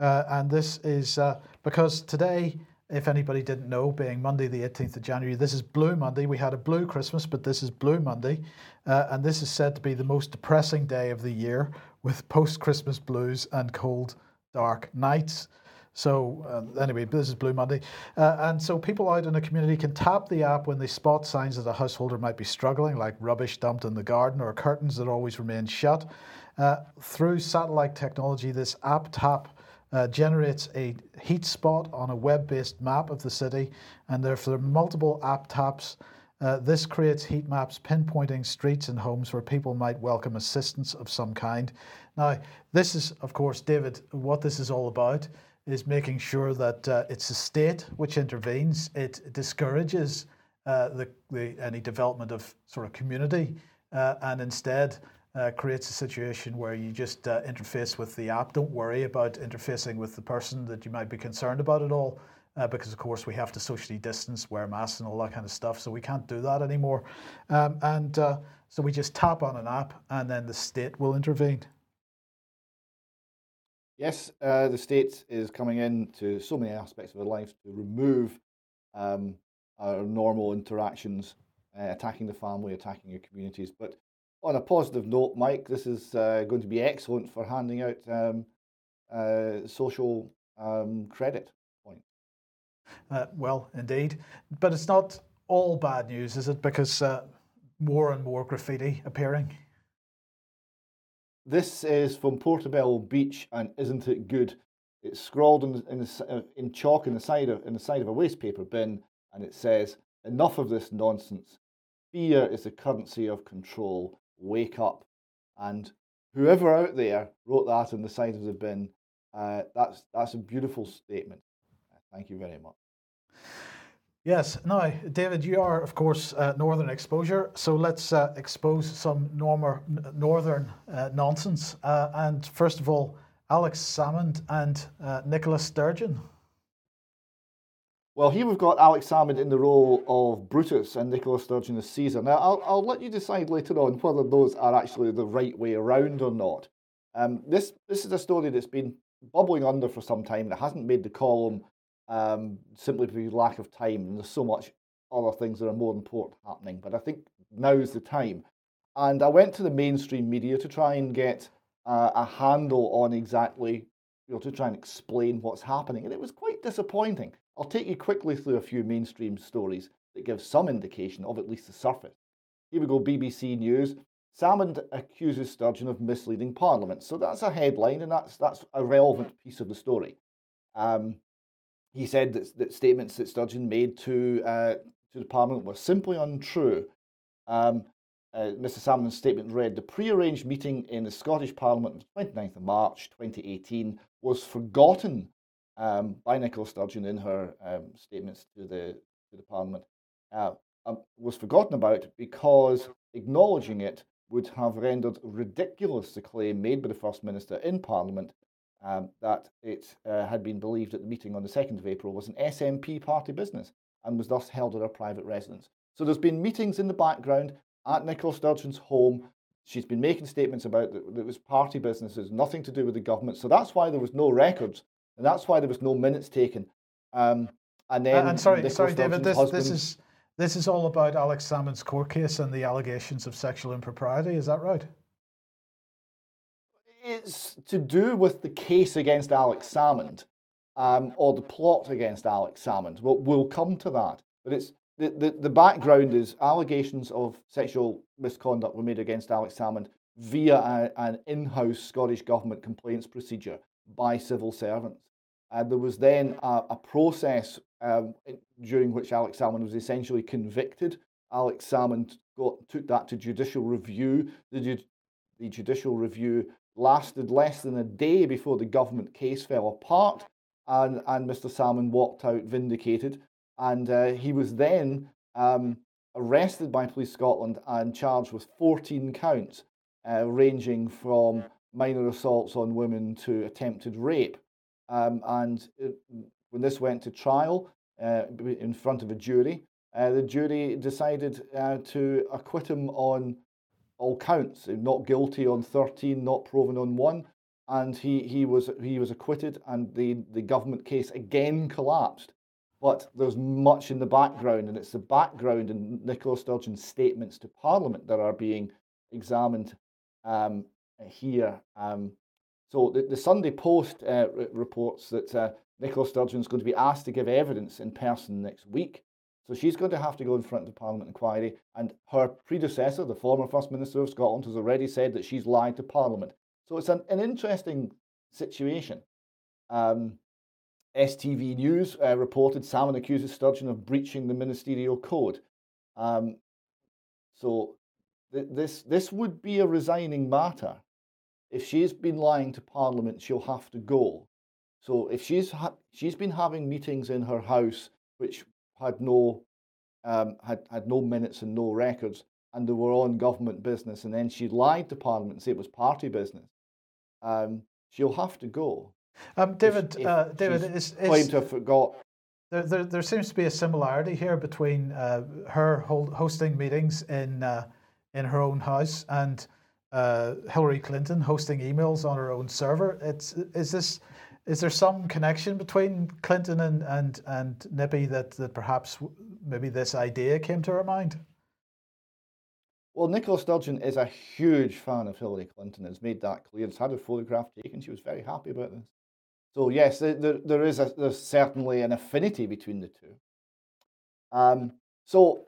Uh, and this is uh, because today, if anybody didn't know, being Monday, the 18th of January, this is Blue Monday. We had a blue Christmas, but this is Blue Monday. Uh, and this is said to be the most depressing day of the year with post Christmas blues and cold, dark nights. So uh, anyway, this is Blue Monday. Uh, and so people out in the community can tap the app when they spot signs that a householder might be struggling, like rubbish dumped in the garden or curtains that always remain shut. Uh, through satellite technology, this app tap uh, generates a heat spot on a web-based map of the city, and therefore multiple app taps. Uh, this creates heat maps pinpointing streets and homes where people might welcome assistance of some kind. Now, this is, of course, David, what this is all about is making sure that uh, it's the state which intervenes. It discourages uh, the, the, any development of sort of community uh, and instead uh, creates a situation where you just uh, interface with the app. Don't worry about interfacing with the person that you might be concerned about at all. Uh, because of course we have to socially distance, wear masks, and all that kind of stuff. So we can't do that anymore. Um, and so we just tap on an app, and then the state will intervene. Yes, uh, the state is coming in to so many aspects of our lives to remove um, our normal interactions, uh, attacking the family, attacking your communities. But on a positive note, Mike, this is uh, going to be excellent for handing out um, uh, social um, credit points. Uh, well, indeed. But it's not all bad news, is it? Because uh, more and more graffiti appearing. This is from Portobello Beach, and isn't it good? It's scrawled in, in, uh, in chalk in the side of in the side of a waste paper bin, and it says, "Enough of this nonsense. Fear is the currency of control. Wake up!" And whoever out there wrote that on the side of the bin, uh, that's that's a beautiful statement. Thank you very much. Yes. Now, David, you are, of course, uh, Northern Exposure. So let's uh, expose some normer, Northern uh, nonsense. Uh, and first of all, Alex Salmond and uh, Nicola Sturgeon. Well, here we've got Alex Salmond in the role of Brutus and Nicholas Sturgeon as Caesar. Now, I'll, I'll let you decide later on whether those are actually the right way around or not. Um, this, this is a story that's been bubbling under for some time. It hasn't made the column um, simply because lack of time. And there's so much other things that are more important happening. But I think now's the time. And I went to the mainstream media to try and get uh, a handle on exactly, you know, to try and explain what's happening. And it was quite disappointing. I'll take you quickly through a few mainstream stories that give some indication of at least the surface. Here we go BBC News. Salmond accuses Sturgeon of misleading Parliament. So that's a headline, and that's that's a relevant piece of the story. Um, he said that, that statements that Sturgeon made to uh, to the Parliament were simply untrue. Um, uh, Mr. Salmond's statement read The pre arranged meeting in the Scottish Parliament on the 29th of March 2018 was forgotten um, by Nicola Sturgeon in her um, statements to the, to the Parliament. Uh, um, was forgotten about because acknowledging it would have rendered ridiculous the claim made by the First Minister in Parliament um, that it uh, had been believed at the meeting on the 2nd of April was an SNP party business and was thus held at her private residence. So there's been meetings in the background at Nicola Sturgeon's home. She's been making statements about that it was party business, businesses, nothing to do with the government. So that's why there was no records, and that's why there was no minutes taken. Um, and then, uh, and sorry, sorry, David, this, this is this is all about Alex Salmond's court case and the allegations of sexual impropriety. Is that right? It's to do with the case against Alex Salmond um, or the plot against Alex Salmond. We'll, we'll come to that. But it's the, the, the background is allegations of sexual misconduct were made against Alex Salmond via a, an in house Scottish Government complaints procedure by civil servants. And there was then a, a process um, during which Alex Salmond was essentially convicted. Alex Salmond got, took that to judicial review. The, the judicial review lasted less than a day before the government case fell apart, and, and Mr. Salmond walked out vindicated. And uh, he was then um, arrested by Police Scotland and charged with 14 counts, uh, ranging from minor assaults on women to attempted rape. Um, and it, when this went to trial uh, in front of a jury, uh, the jury decided uh, to acquit him on all counts. Not guilty on 13, not proven on one, and he, he was he was acquitted, and the, the government case again collapsed. But there's much in the background, and it's the background and Nicola Sturgeon's statements to Parliament that are being examined um, here. Um, so the, the Sunday Post uh, reports that uh, Nicola Sturgeon is going to be asked to give evidence in person next week. So she's going to have to go in front of the Parliament inquiry, and her predecessor, the former First Minister of Scotland, has already said that she's lied to Parliament. So it's an, an interesting situation. Um, STV News uh, reported Salmond accuses Sturgeon of breaching the ministerial code. Um, so th- this this would be a resigning matter. If she's been lying to Parliament, she'll have to go. So if she's ha- she's been having meetings in her house, which had no um, had had no minutes and no records, and they were on government business, and then she lied to Parliament and said it was party business. Um, she'll have to go. Um, David, if, uh, David, is, claimed to have forgot. There, there, there, seems to be a similarity here between uh, her hold, hosting meetings in uh, in her own house and uh, Hillary Clinton hosting emails on her own server. It's is this is there some connection between Clinton and and and Nippy that that perhaps maybe this idea came to her mind? Well, Nicola Sturgeon is a huge fan of Hillary Clinton. Has made that clear. Has had a photograph taken. She was very happy about this. So yes, there, there is a, there's certainly an affinity between the two. Um, so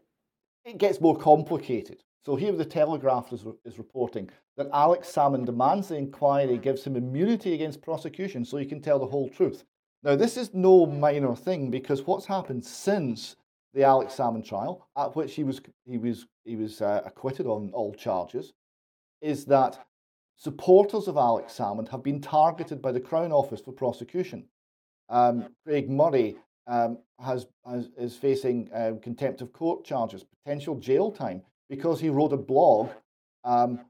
it gets more complicated. So here the Telegraph is, is reporting that Alex Salmond demands the inquiry gives him immunity against prosecution so he can tell the whole truth. Now, this is no minor thing because what's happened since the Alex Salmond trial, at which he was, he was, he was uh, acquitted on all charges, is that supporters of Alex Salmond have been targeted by the Crown Office for prosecution. Um, Craig Murray um, has, has, is facing uh, contempt of court charges, potential jail time, because he wrote a blog um,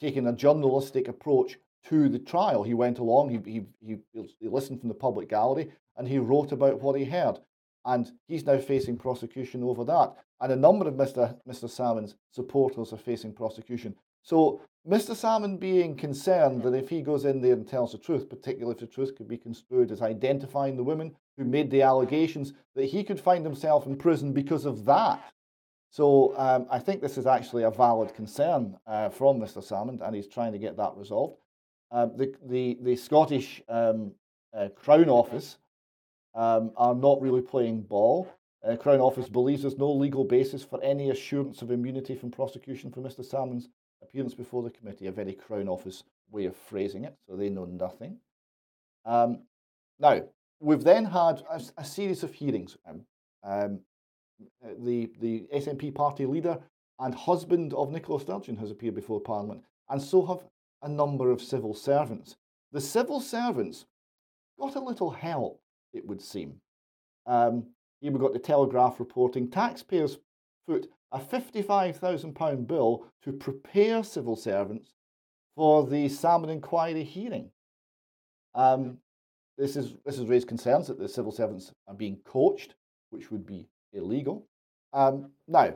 taking a journalistic approach to the trial. He went along, he, he, he, listened from the public gallery, and he wrote about what he heard. And he's now facing prosecution over that. And a number of Mr. Mr. Salmond's supporters are facing prosecution. So Mr. Salmond being concerned that if he goes in there and tells the truth, particularly if the truth could be construed as identifying the women who made the allegations, that he could find himself in prison because of that. So um, I think this is actually a valid concern uh, from Mr. Salmond, and he's trying to get that resolved. Uh, the, the, the Scottish um, uh, Crown Office um, are not really playing ball. Uh, Crown Office believes there's no legal basis for any assurance of immunity from prosecution for Mr. Salmond's appearance before the committee, a very Crown Office way of phrasing it, so they know nothing. Um, now, we've then had a, a series of hearings. Um, um the, the SNP party leader and husband of Nicola Sturgeon has appeared before Parliament, and so have a number of civil servants. The civil servants got a little help, it would seem. Um, here we've got the Telegraph reporting taxpayers put a £55,000 bill to prepare civil servants for the Salmond inquiry hearing. Um, this, is, this has raised concerns that the civil servants are being coached, which would be illegal. Um, now,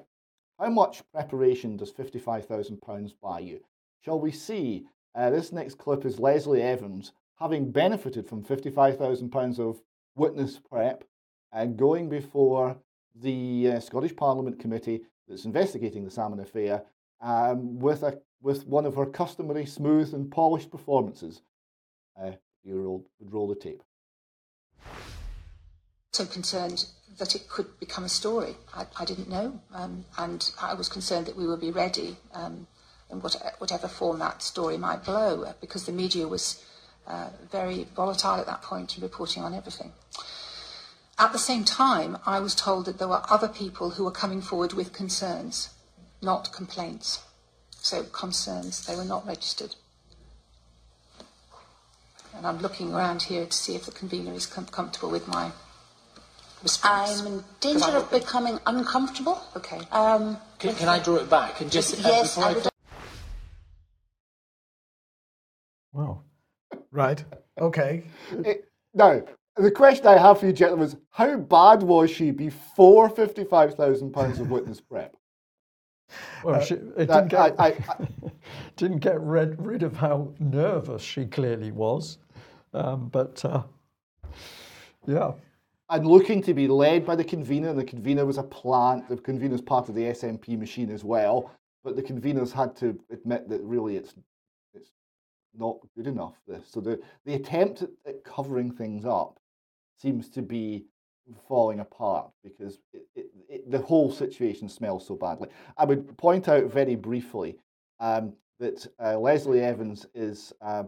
how much preparation does £55,000 buy you? Shall we see? Uh, this next clip is Leslie Evans having benefited from £55,000 of witness prep and going before the uh, Scottish Parliament committee that's investigating the Salmond affair um, with, a, with one of her customary smooth and polished performances. Uh, you roll, roll the tape. So concerned that it could become a story. I, I didn't know, um, and I was concerned that we would be ready um, in what, whatever form that story might blow, because the media was uh, very volatile at that point and reporting on everything. At the same time, I was told that there were other people who were coming forward with concerns, not complaints. So concerns, they were not registered. And I'm looking around here to see if the convener is com- comfortable with my. I'm in danger of becoming uncomfortable. Okay. Um, can, can I draw it back and just uh, yes, I would. Wow. Right. Okay. It, now, the question I have for you, gentlemen, is how bad was she before £55,000 of witness prep? (laughs) Well, uh, she, it didn't get, I, I, (laughs) didn't get rid, rid of how nervous she clearly was. Um, but uh, yeah. And looking to be led by the convener, and the convener was a plant, the convener is part of the SNP machine as well, but the conveners had to admit that really it's it's not good enough. This so the the attempt at, at covering things up seems to be falling apart because it, it, it, the whole situation smells so badly. I would point out very briefly um, that uh, Leslie Evans is uh,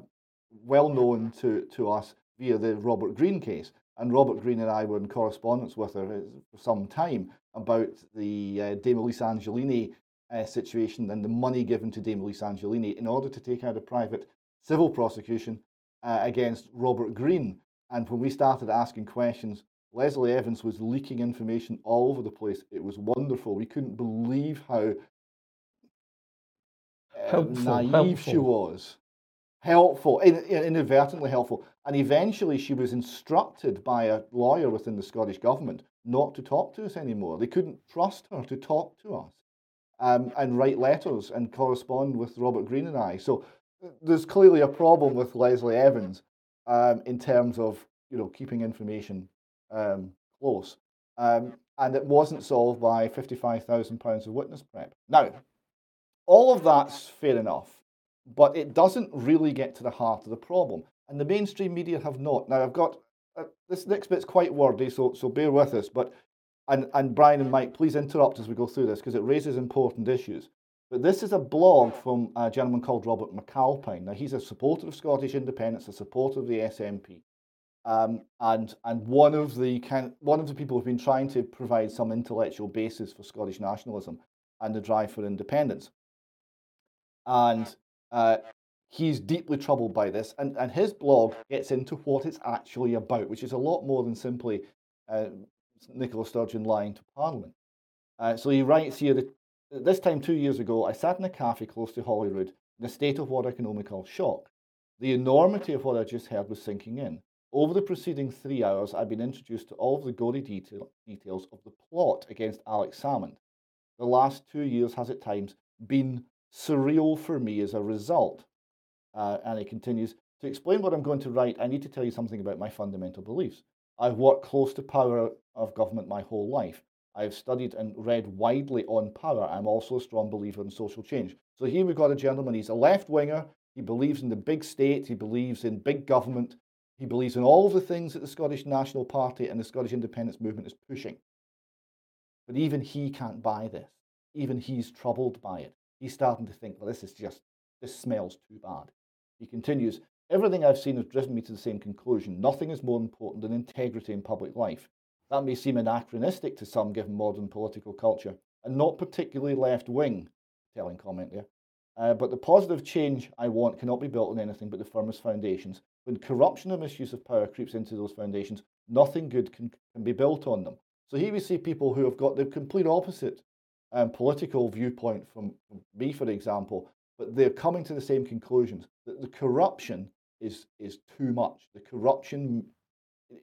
well known to, to us via the Robert Green case. And Robert Green and I were in correspondence with her for some time about the uh, Dame Elish Angiolini uh, situation and the money given to Dame Elish Angiolini in order to take out a private civil prosecution uh, against Robert Green. And when we started asking questions, Leslie Evans was leaking information all over the place. It was wonderful. We couldn't believe how uh, helpful, naive helpful. she was. Helpful, in, in, inadvertently helpful. And eventually she was instructed by a lawyer within the Scottish government not to talk to us anymore. They couldn't trust her to talk to us. um, and write letters and correspond with Robert Green and I. So there's clearly a problem with Leslie Evans um, in terms of you know keeping information um, close, um, and it wasn't solved by fifty-five thousand pounds of witness prep. Now, all of that's fair enough, but it doesn't really get to the heart of the problem, and the mainstream media have not. Now, I've got uh, this next bit's quite wordy, so so bear with us, but. And, and Brian and Mike, please interrupt as we go through this because it raises important issues. But this is a blog from a gentleman called Robert McAlpine. Now, he's a supporter of Scottish independence, a supporter of the SNP, um, and and one of the kind, one of the people who've been trying to provide some intellectual basis for Scottish nationalism and the drive for independence. And uh, he's deeply troubled by this, and, and his blog gets into what it's actually about, which is a lot more than simply uh, Nicola Sturgeon lying to Parliament. Uh, so he writes here that this time two years ago, I sat in a cafe close to Holyrood in a state of what I can only call shock. The enormity of what I just heard was sinking in. Over the preceding three hours, I've been introduced to all of the gory detail, details of the plot against Alex Salmond. The last two years has at times been surreal for me as a result. Uh, and he continues To explain what I'm going to write, I need to tell you something about my fundamental beliefs. I've worked close to power of government my whole life. I've studied and read widely on power. I'm also a strong believer in social change. So here we've got a gentleman, he's a left winger. He believes in the big state, he believes in big government, he believes in all the things that the Scottish National Party and the Scottish independence movement is pushing. But even he can't buy this. Even he's troubled by it. He's starting to think, well, this is just, this smells too bad. He continues, everything I've seen has driven me to the same conclusion. Nothing is more important than integrity in public life. That may seem anachronistic to some given modern political culture, and not particularly left wing, telling comment there. Uh, but the positive change I want cannot be built on anything but the firmest foundations. When corruption and misuse of power creeps into those foundations, nothing good can, can be built on them. So here we see people who have got the complete opposite um, political viewpoint from, me, for example, but they're coming to the same conclusions that the corruption is is too much. The corruption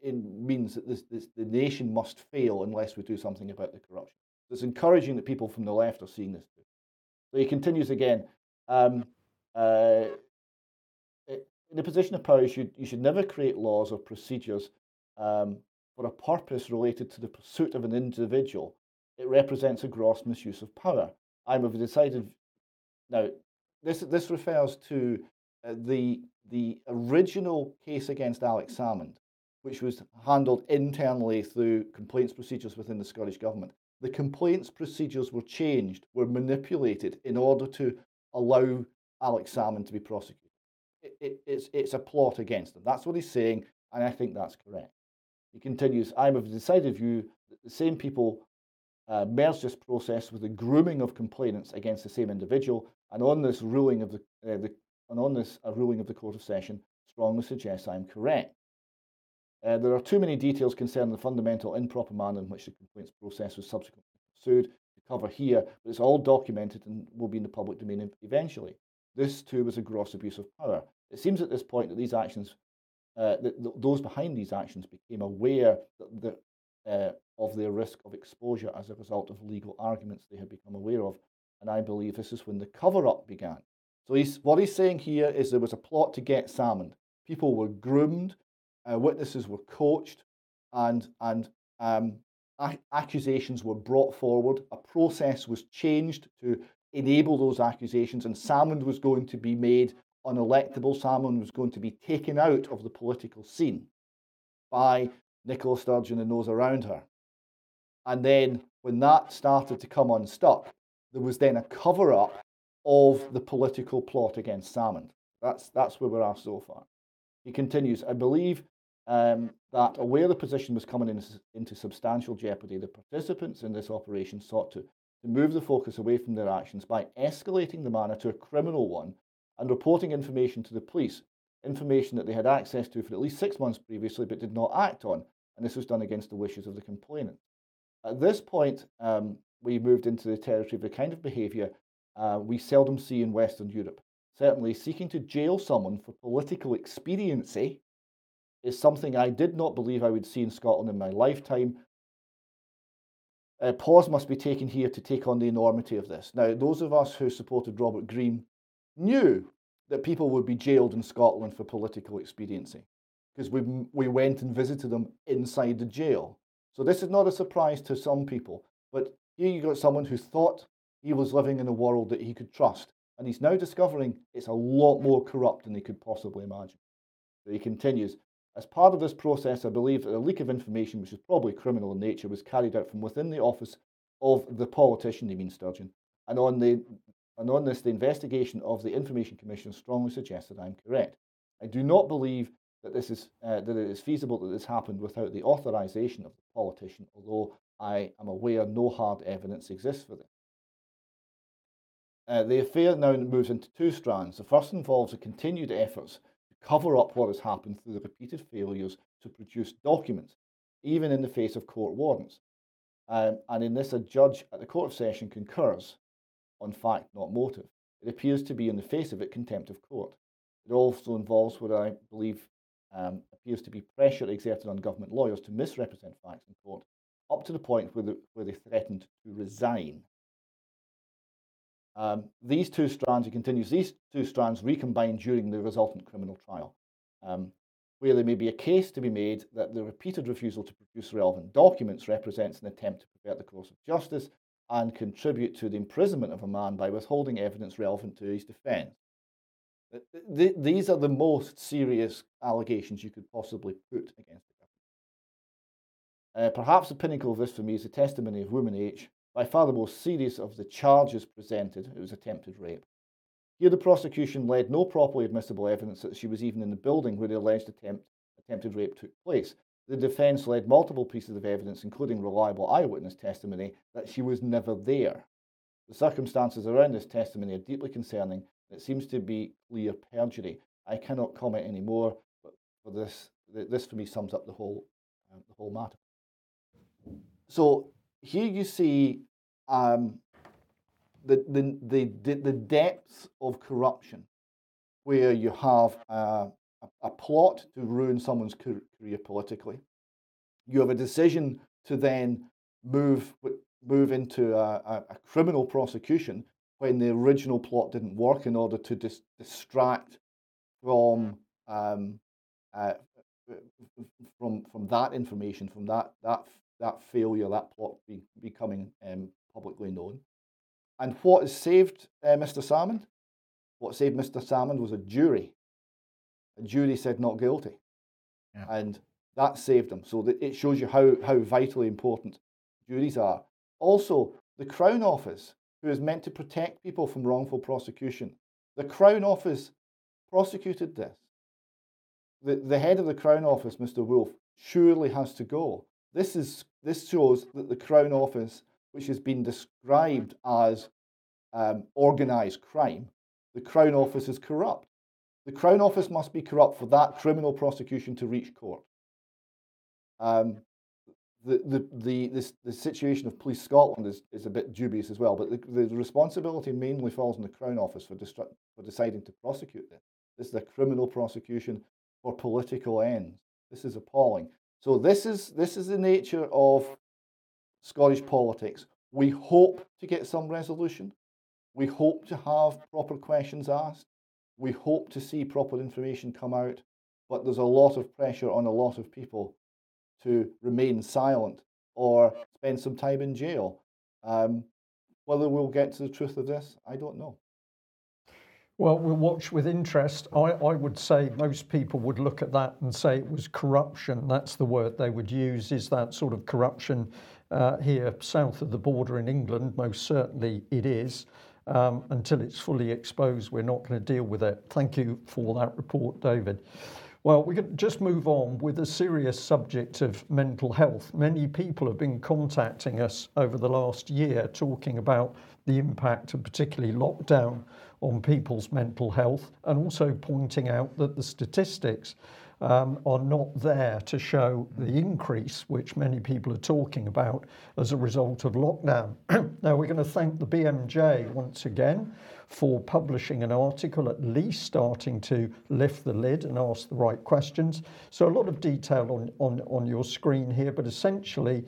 means that this, this, the nation must fail unless we do something about the corruption. So it's encouraging that people from the left are seeing this too. So he continues again. Um, uh, in a position of power, you should, you should never create laws or procedures um, for a purpose related to the pursuit of an individual. It represents a gross misuse of power. I'm of a decided. Now, this this refers to uh, the the original case against Alex Salmond, which was handled internally through complaints procedures within the Scottish Government. The complaints procedures were changed, were manipulated in order to allow Alex Salmond to be prosecuted. It, it, it's, it's a plot against him. That's what he's saying, and I think that's correct. He continues I'm of a decided view that the same people uh, this process with the grooming of complainants against the same individual, and on this ruling of the, uh, the and on this a ruling of the Court of Session strongly suggests I'm correct. Uh, there are too many details concerning the fundamental improper manner in which the complaints process was subsequently pursued to cover here, but it's all documented and will be in the public domain eventually. This too was a gross abuse of power. It seems at this point that these actions, uh, that those behind these actions became aware that the, uh, of their risk of exposure as a result of legal arguments they had become aware of, and I believe this is when the cover-up began. So he's, what he's saying here is there was a plot to get Salmond. People were groomed uh, witnesses were coached, and and um, accusations were brought forward. A process was changed to enable those accusations, and Salmond was going to be made unelectable. Salmond was going to be taken out of the political scene by Nicola Sturgeon and those around her. And then, when that started to come unstuck, there was then a cover up of the political plot against Salmond. That's, that's where we're at so far. He continues, I believe um, that aware the position was coming in, into substantial jeopardy, the participants in this operation sought to, to move the focus away from their actions by escalating the manner to a criminal one and reporting information to the police, information that they had access to for at least six months previously but did not act on, and this was done against the wishes of the complainant. At this point, um, we moved into the territory of the kind of behaviour uh, we seldom see in Western Europe. Certainly, seeking to jail someone for political expediency is something I did not believe I would see in Scotland in my lifetime. uh, pause must be taken here to take on the enormity of this. Now, those of us who supported Robert Green knew that people would be jailed in Scotland for political expediency because we, we went and visited them inside the jail. So this is not a surprise to some people, but here you got someone who thought he was living in a world that he could trust, and he's now discovering it's a lot more corrupt than he could possibly imagine. So he continues, as part of this process, I believe that a leak of information, which is probably criminal in nature, was carried out from within the office of the politician, he means Sturgeon. And on, the, and on this, the investigation of the Information Commission strongly suggests that I'm correct. I do not believe that, this is, uh, that it is feasible that this happened without the authorization of the politician, although I am aware no hard evidence exists for this. Uh, the affair now moves into two strands. The first involves the continued efforts to cover up what has happened through the repeated failures to produce documents, even in the face of court warrants. Um, and in this, a judge at the Court of Session concurs on fact, not motive. It appears to be, in the face of it, contempt of court. It also involves what I believe um, appears to be pressure exerted on government lawyers to misrepresent facts in court, up to the point where, the, where they threatened to resign um, these two strands, he continues, these two strands recombine during the resultant criminal trial, um, where there may be a case to be made that the repeated refusal to produce relevant documents represents an attempt to pervert the course of justice and contribute to the imprisonment of a man by withholding evidence relevant to his defence. These are the most serious allegations you could possibly put against the government. Uh, perhaps the pinnacle of this for me is the testimony of Woman H, by far the most serious of the charges presented, it was attempted rape. Here, the prosecution led no properly admissible evidence that she was even in the building where the alleged attempt, attempted rape took place. The defence led multiple pieces of evidence, including reliable eyewitness testimony, that she was never there. The circumstances around this testimony are deeply concerning. It seems to be clear perjury. I cannot comment any more, but for this, this for me sums up the whole, uh, the whole matter. So here you see um, the, the, the, the depths of corruption where you have a, a plot to ruin someone's career politically. You have a decision to then move, move into a, a criminal prosecution when the original plot didn't work in order to dis- distract from um, uh, from from that information, from that that that failure, that plot be, becoming um, publicly known. And what has saved uh, Mr. Salmond? What saved Mr. Salmond was a jury. Jury said not guilty. Yeah. And that saved him. So it shows you how, how vitally important juries are. Also, the Crown Office, who is meant to protect people from wrongful prosecution, the Crown Office prosecuted this. The, the head of the Crown Office, Mr. Wolffe, surely has to go. This, is, this shows that the Crown Office, which has been described as um, organised crime, the Crown Office is corrupt. The Crown Office must be corrupt for that criminal prosecution to reach court. Um, the, the, the, this, the situation of Police Scotland is, is a bit dubious as well, but the, the responsibility mainly falls on the Crown Office for, destru- for deciding to prosecute this. This is a criminal prosecution for political ends. This is appalling. So this is this is the nature of Scottish politics. We hope to get some resolution. We hope to have proper questions asked. We hope to see proper information come out. But there's a lot of pressure on a lot of people to remain silent or spend some time in jail. Um, whether we'll get to the truth of this, I don't know. Well, we'll watch with interest. I, I would say most people would look at that and say it was corruption. That's the word they would use, is that sort of corruption uh, here south of the border in England. Most certainly it is. Um, until it's fully exposed, we're not going to deal with it. Thank you for that report, David. Well, we can just move on with the serious subject of mental health. Many people have been contacting us over the last year talking about the impact of particularly lockdown on people's mental health and also pointing out that the statistics um, are not there to show the increase which many people are talking about as a result of lockdown. (clears throat) now, we're going to thank the BMJ once again for publishing an article, at least starting to lift the lid and ask the right questions. So, a lot of detail on, on, on your screen here, but essentially,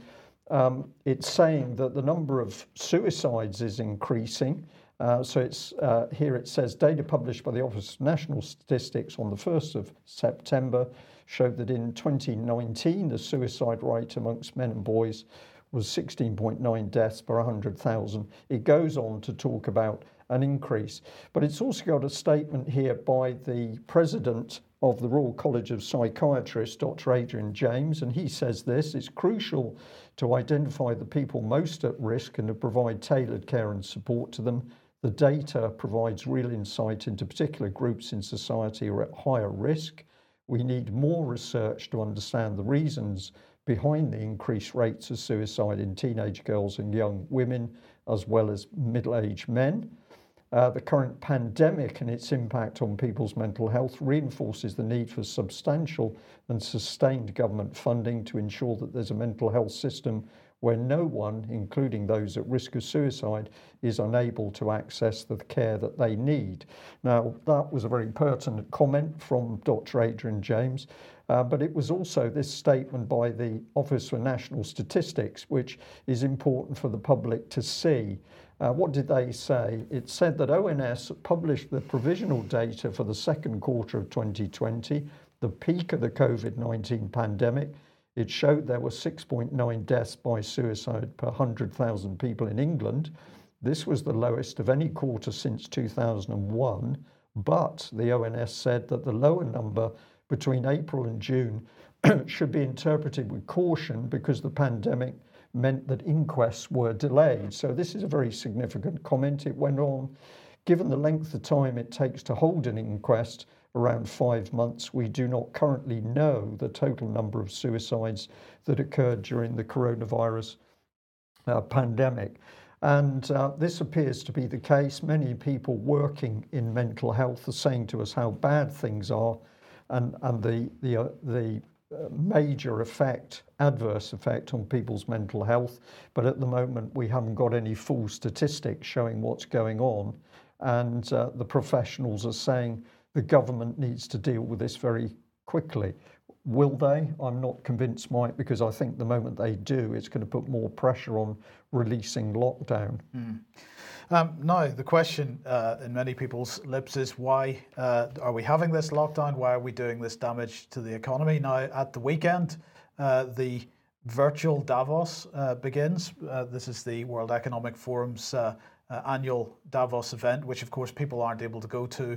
um, it's saying that the number of suicides is increasing. Uh, so it's uh, here it says data published by the Office of National Statistics on the 1st of September showed that in 2019 the suicide rate amongst men and boys was 16.9 deaths per 100,000. It goes on to talk about an increase, but it's also got a statement here by the president of the Royal College of Psychiatrists, Dr. Adrian James, and he says this it's crucial to identify the people most at risk and to provide tailored care and support to them. The data provides real insight into particular groups in society who are at higher risk. We need more research to understand the reasons behind the increased rates of suicide in teenage girls and young women, as well as middle aged men. Uh, the current pandemic and its impact on people's mental health reinforces the need for substantial and sustained government funding to ensure that there's a mental health system where no one, including those at risk of suicide, is unable to access the care that they need. Now, that was a very pertinent comment from Dr. Adrian James, uh, but it was also this statement by the Office for National Statistics, which is important for the public to see. Uh, what did they say? It said that ONS published the provisional data for the second quarter of 2020, the peak of the COVID 19 pandemic. It showed there were 6.9 deaths by suicide per 100,000 people in England. This was the lowest of any quarter since 2001, but the ONS said that the lower number between April and June (clears throat) should be interpreted with caution because the pandemic meant that inquests were delayed. So, this is a very significant comment. It went on. Given the length of time it takes to hold an inquest, around five months, we do not currently know the total number of suicides that occurred during the coronavirus uh, pandemic. And uh, this appears to be the case. Many people working in mental health are saying to us how bad things are and, and the, the, uh, the major effect, adverse effect on people's mental health. But at the moment, we haven't got any full statistics showing what's going on. And uh, the professionals are saying the government needs to deal with this very quickly. Will they? I'm not convinced, Mike, because I think the moment they do, it's going to put more pressure on releasing lockdown. Mm. Um, now, the question uh, in many people's lips is why uh, are we having this lockdown? Why are we doing this damage to the economy? Now, at the weekend, uh, the virtual Davos uh, begins. Uh, this is the World Economic Forum's uh, annual Davos event, which, of course, people aren't able to go to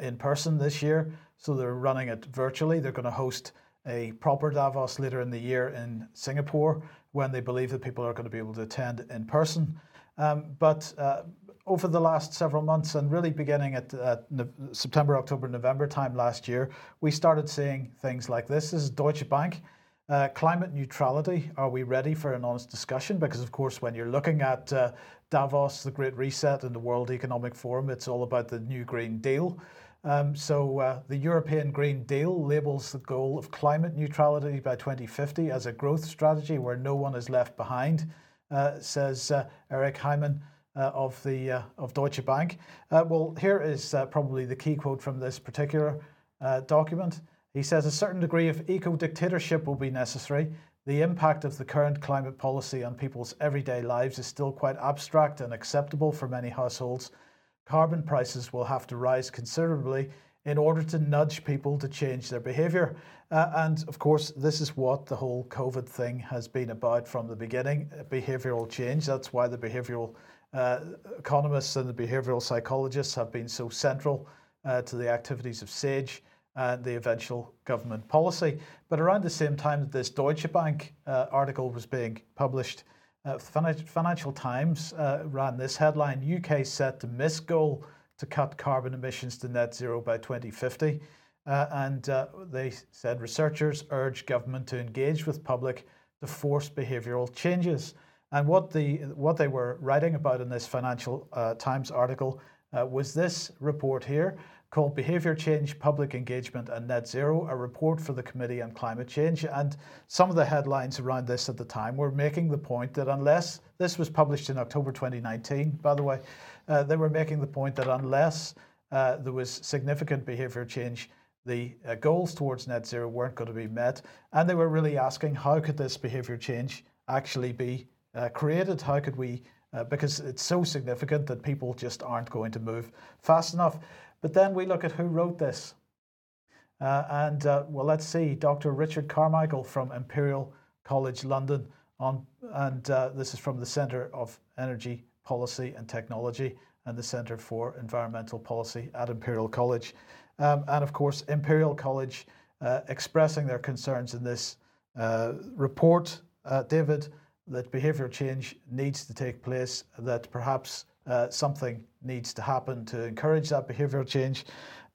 in person this year. So they're running it virtually. They're going to host a proper Davos later in the year in Singapore when they believe that people are going to be able to attend in person. Um, but uh, over the last several months, and really beginning at, at September, October, November time last year, we started seeing things like this. This is Deutsche Bank. Uh, climate neutrality, are we ready for an honest discussion? Because, of course, when you're looking at uh, Davos, the Great Reset, and the World Economic Forum, it's all about the new Green Deal. Um, so, uh, the European Green Deal labels the goal of climate neutrality by 2050 as a growth strategy where no one is left behind. Uh, says uh, Eric Heymann. Uh, of the of Deutsche Bank. well, here is probably the key quote from this particular document. He says a certain degree of eco dictatorship will be necessary. The impact of the current climate policy on people's everyday lives is still quite abstract and acceptable for many households. Carbon prices will have to rise considerably in order to nudge people to change their behavior. Uh, and of course, this is what the whole COVID thing has been about from the beginning behavioral change. That's why the behavioral uh, economists and the behavioral psychologists have been so central uh, to the activities of SAGE and the eventual government policy. But around the same time that this Deutsche Bank uh, article was being published, uh, Financial Times uh, ran this headline UK set to miss goal to cut carbon emissions to net zero by 2050. Uh, and uh, they said researchers urge government to engage with public to force behavioural changes. And what the what they were writing about in this Financial uh, Times article uh, was this report here called Behaviour Change, Public Engagement and Net Zero, a report for the Committee on Climate Change. And some of the headlines around this at the time were making the point that unless this was published in October 2019, by the way, uh, they were making the point that unless uh, there was significant behaviour change, the uh, goals towards net zero weren't going to be met. And they were really asking how could this behaviour change actually be uh, created? How could we? Uh, because it's so significant that people just aren't going to move fast enough. But then we look at who wrote this. Uh, and uh, well, let's see, Dr. Richard Carmichael from Imperial College London, on, and uh, this is from the Centre of Energy Policy and Technology and the Centre for Environmental Policy at Imperial College. Um, and of course, Imperial College uh, expressing their concerns in this uh, report, uh, David, that behaviour change needs to take place, that perhaps something needs to happen to encourage that behavioural change.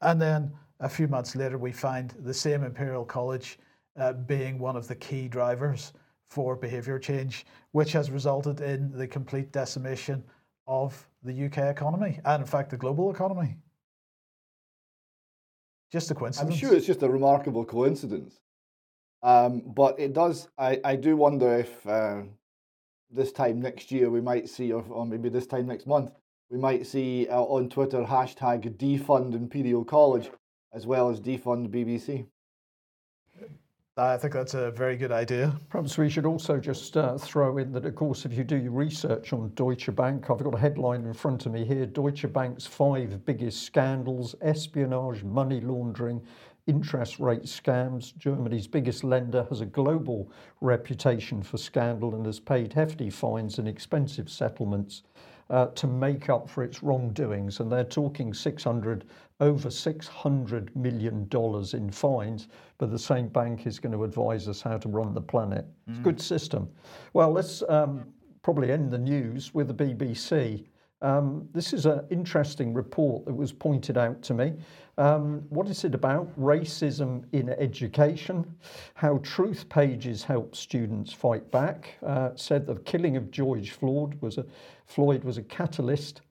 And then a few months later, we find the same Imperial College uh, being one of the key drivers for behaviour change, which has resulted in the complete decimation of the UK economy and, in fact, the global economy. Just a coincidence. I'm sure it's just a remarkable coincidence. Um, but it does, I, I do wonder if uh, this time next year we might see, or, or maybe this time next month, we might see uh, on Twitter hashtag defund Imperial College as well as defund BBC. I think that's a very good idea. Perhaps we should also just uh, throw in that, of course, if you do your research on Deutsche Bank, I've got a headline in front of me here Deutsche Bank's five biggest scandals espionage, money laundering, interest rate scams. Germany's biggest lender has a global reputation for scandal and has paid hefty fines and expensive settlements uh, to make up for its wrongdoings. And they're talking 600, over $600 million in fines, but the same bank is going to advise us how to run the planet. It's a good system. Well, let's um, probably end the news with the BBC. Um, this is an interesting report that was pointed out to me. Um, what is it about? Racism in education, how truth pages help students fight back. Uh, said the killing of George Floyd was a, Floyd was a catalyst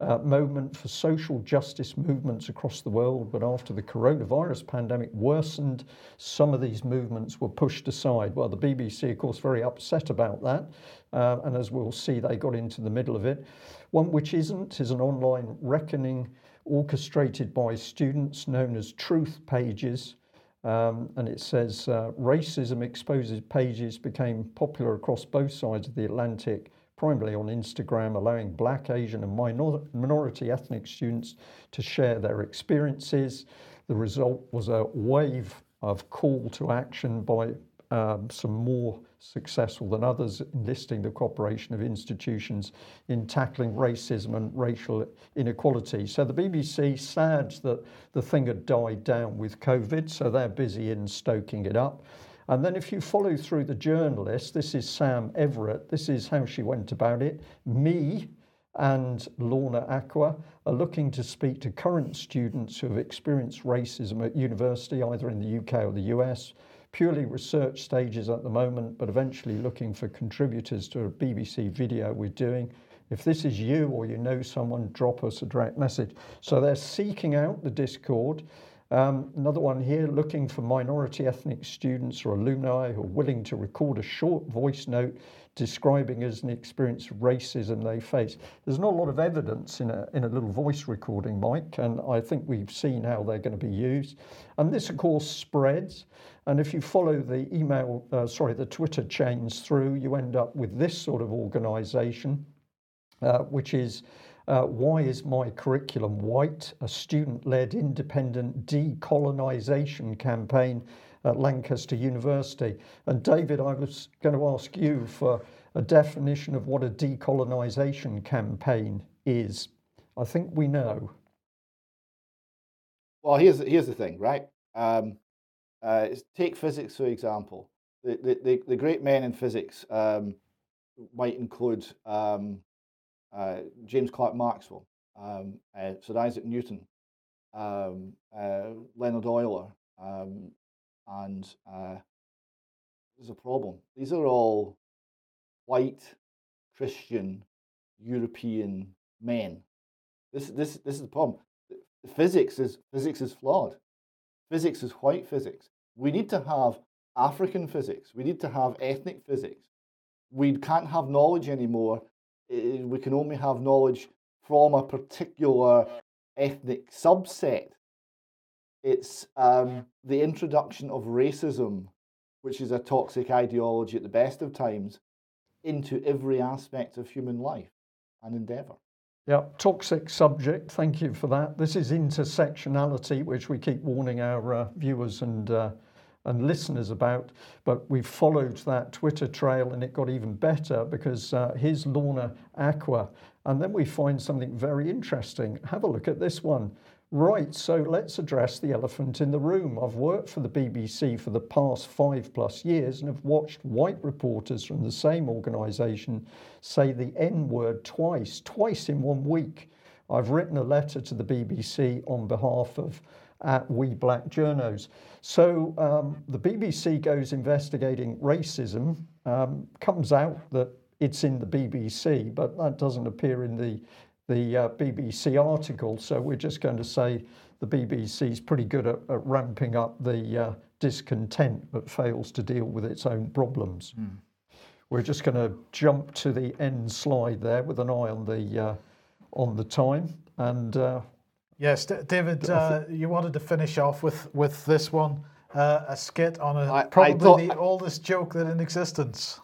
uh, moment for social justice movements across the world, but after the coronavirus pandemic worsened, some of these movements were pushed aside. Well, the BBC, of course, very upset about that, uh, and as we'll see, they got into the middle of it. One which isn't is an online reckoning orchestrated by students known as Truth Pages. Um, and it says uh, racism exposes pages became popular across both sides of the Atlantic primarily on Instagram, allowing black, Asian, and minor- minority ethnic students to share their experiences. The result was a wave of call to action by um, some more successful than others, enlisting the cooperation of institutions in tackling racism and racial inequality. So the BBC sad that the thing had died down with COVID, so they're busy in stoking it up. And then if you follow through the journalist, this is Sam Everett, this is how she went about it. Me and Lorna Aqua are looking to speak to current students who have experienced racism at university, either in the UK or the US, purely research stages at the moment, but eventually looking for contributors to a BBC video we're doing. If this is you or you know someone, drop us a direct message. So they're seeking out the Discord. Um, another one here looking for minority ethnic students or alumni who are willing to record a short voice note describing as an experience of racism they face. There's not a lot of evidence in a, in a little voice recording, Mike, and I think we've seen how they're going to be used. And this, of course, spreads. And if you follow the email, uh, sorry, the Twitter chains through, you end up with this sort of organization, uh, which is uh, why is my curriculum white? A student led independent decolonisation campaign at Lancaster University. And David, I was going to ask you for a definition of what a decolonisation campaign is. I think we know. Well, here's here's the thing, right? Um, uh, take physics for example. The, the, the, the great men in physics um, might include um, uh, James Clerk Maxwell, um, uh, Sir Isaac Newton, um, uh, Leonhard Euler, um, and uh, there's a problem. These are all white, Christian, European men. This, this, this is the problem. Physics is, physics is flawed. Physics is white physics. We need to have African physics. We need to have ethnic physics. We can't have knowledge anymore we can only have knowledge from a particular ethnic subset. It's um, the introduction of racism, which is a toxic ideology at the best of times, into every aspect of human life and endeavour. Yeah, toxic subject. Thank you for that. This is intersectionality, which we keep warning our uh, viewers and uh, and listeners about. But we followed that Twitter trail, and it got even better because uh, here's Lorna Aqua, and then we find something very interesting. Have a look at this one. Right, so let's address the elephant in the room. I've worked for the BBC for the past five plus years and have watched white reporters from the same organisation say the N word twice, twice in one week. I've written a letter to the BBC on behalf of at We Black Journos. So um, the BBC goes investigating racism, um, comes out that it's in the BBC, but that doesn't appear in the the uh, BBC article. So we're just going to say the BBC is pretty good at, at ramping up the uh, discontent, but fails to deal with its own problems. Mm. We're just going to jump to the end slide there with an eye on the uh, on the time and. Uh, yes, D- David, uh, you wanted to finish off with with this one, uh, a skit on a, I, probably I thought, the oldest joke that in existence.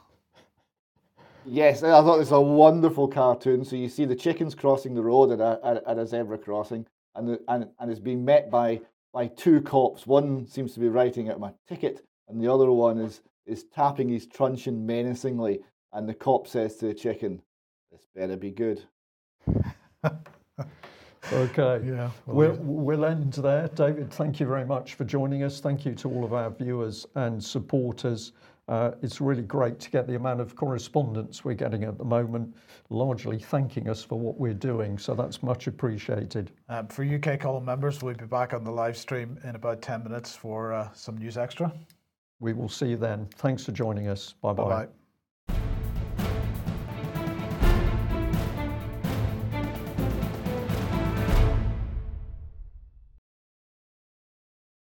Yes, I thought it was a wonderful cartoon. So you see the chickens crossing the road at a, at a zebra crossing, and, the, and, and it's being met by, by two cops. One seems to be writing out my ticket, and the other one is, is tapping his truncheon menacingly. And the cop says to the chicken, This better be good. (laughs) okay. Yeah. We'll, we'll end there. David, thank you very much for joining us. Thank you to all of our viewers and supporters. Uh, it's really great to get the amount of correspondence we're getting at the moment, largely thanking us for what we're doing. So that's much appreciated. Um, for UK column members, we'll be back on the live stream in about 10 minutes for uh, some news extra. We will see you then. Thanks for joining us. Bye bye.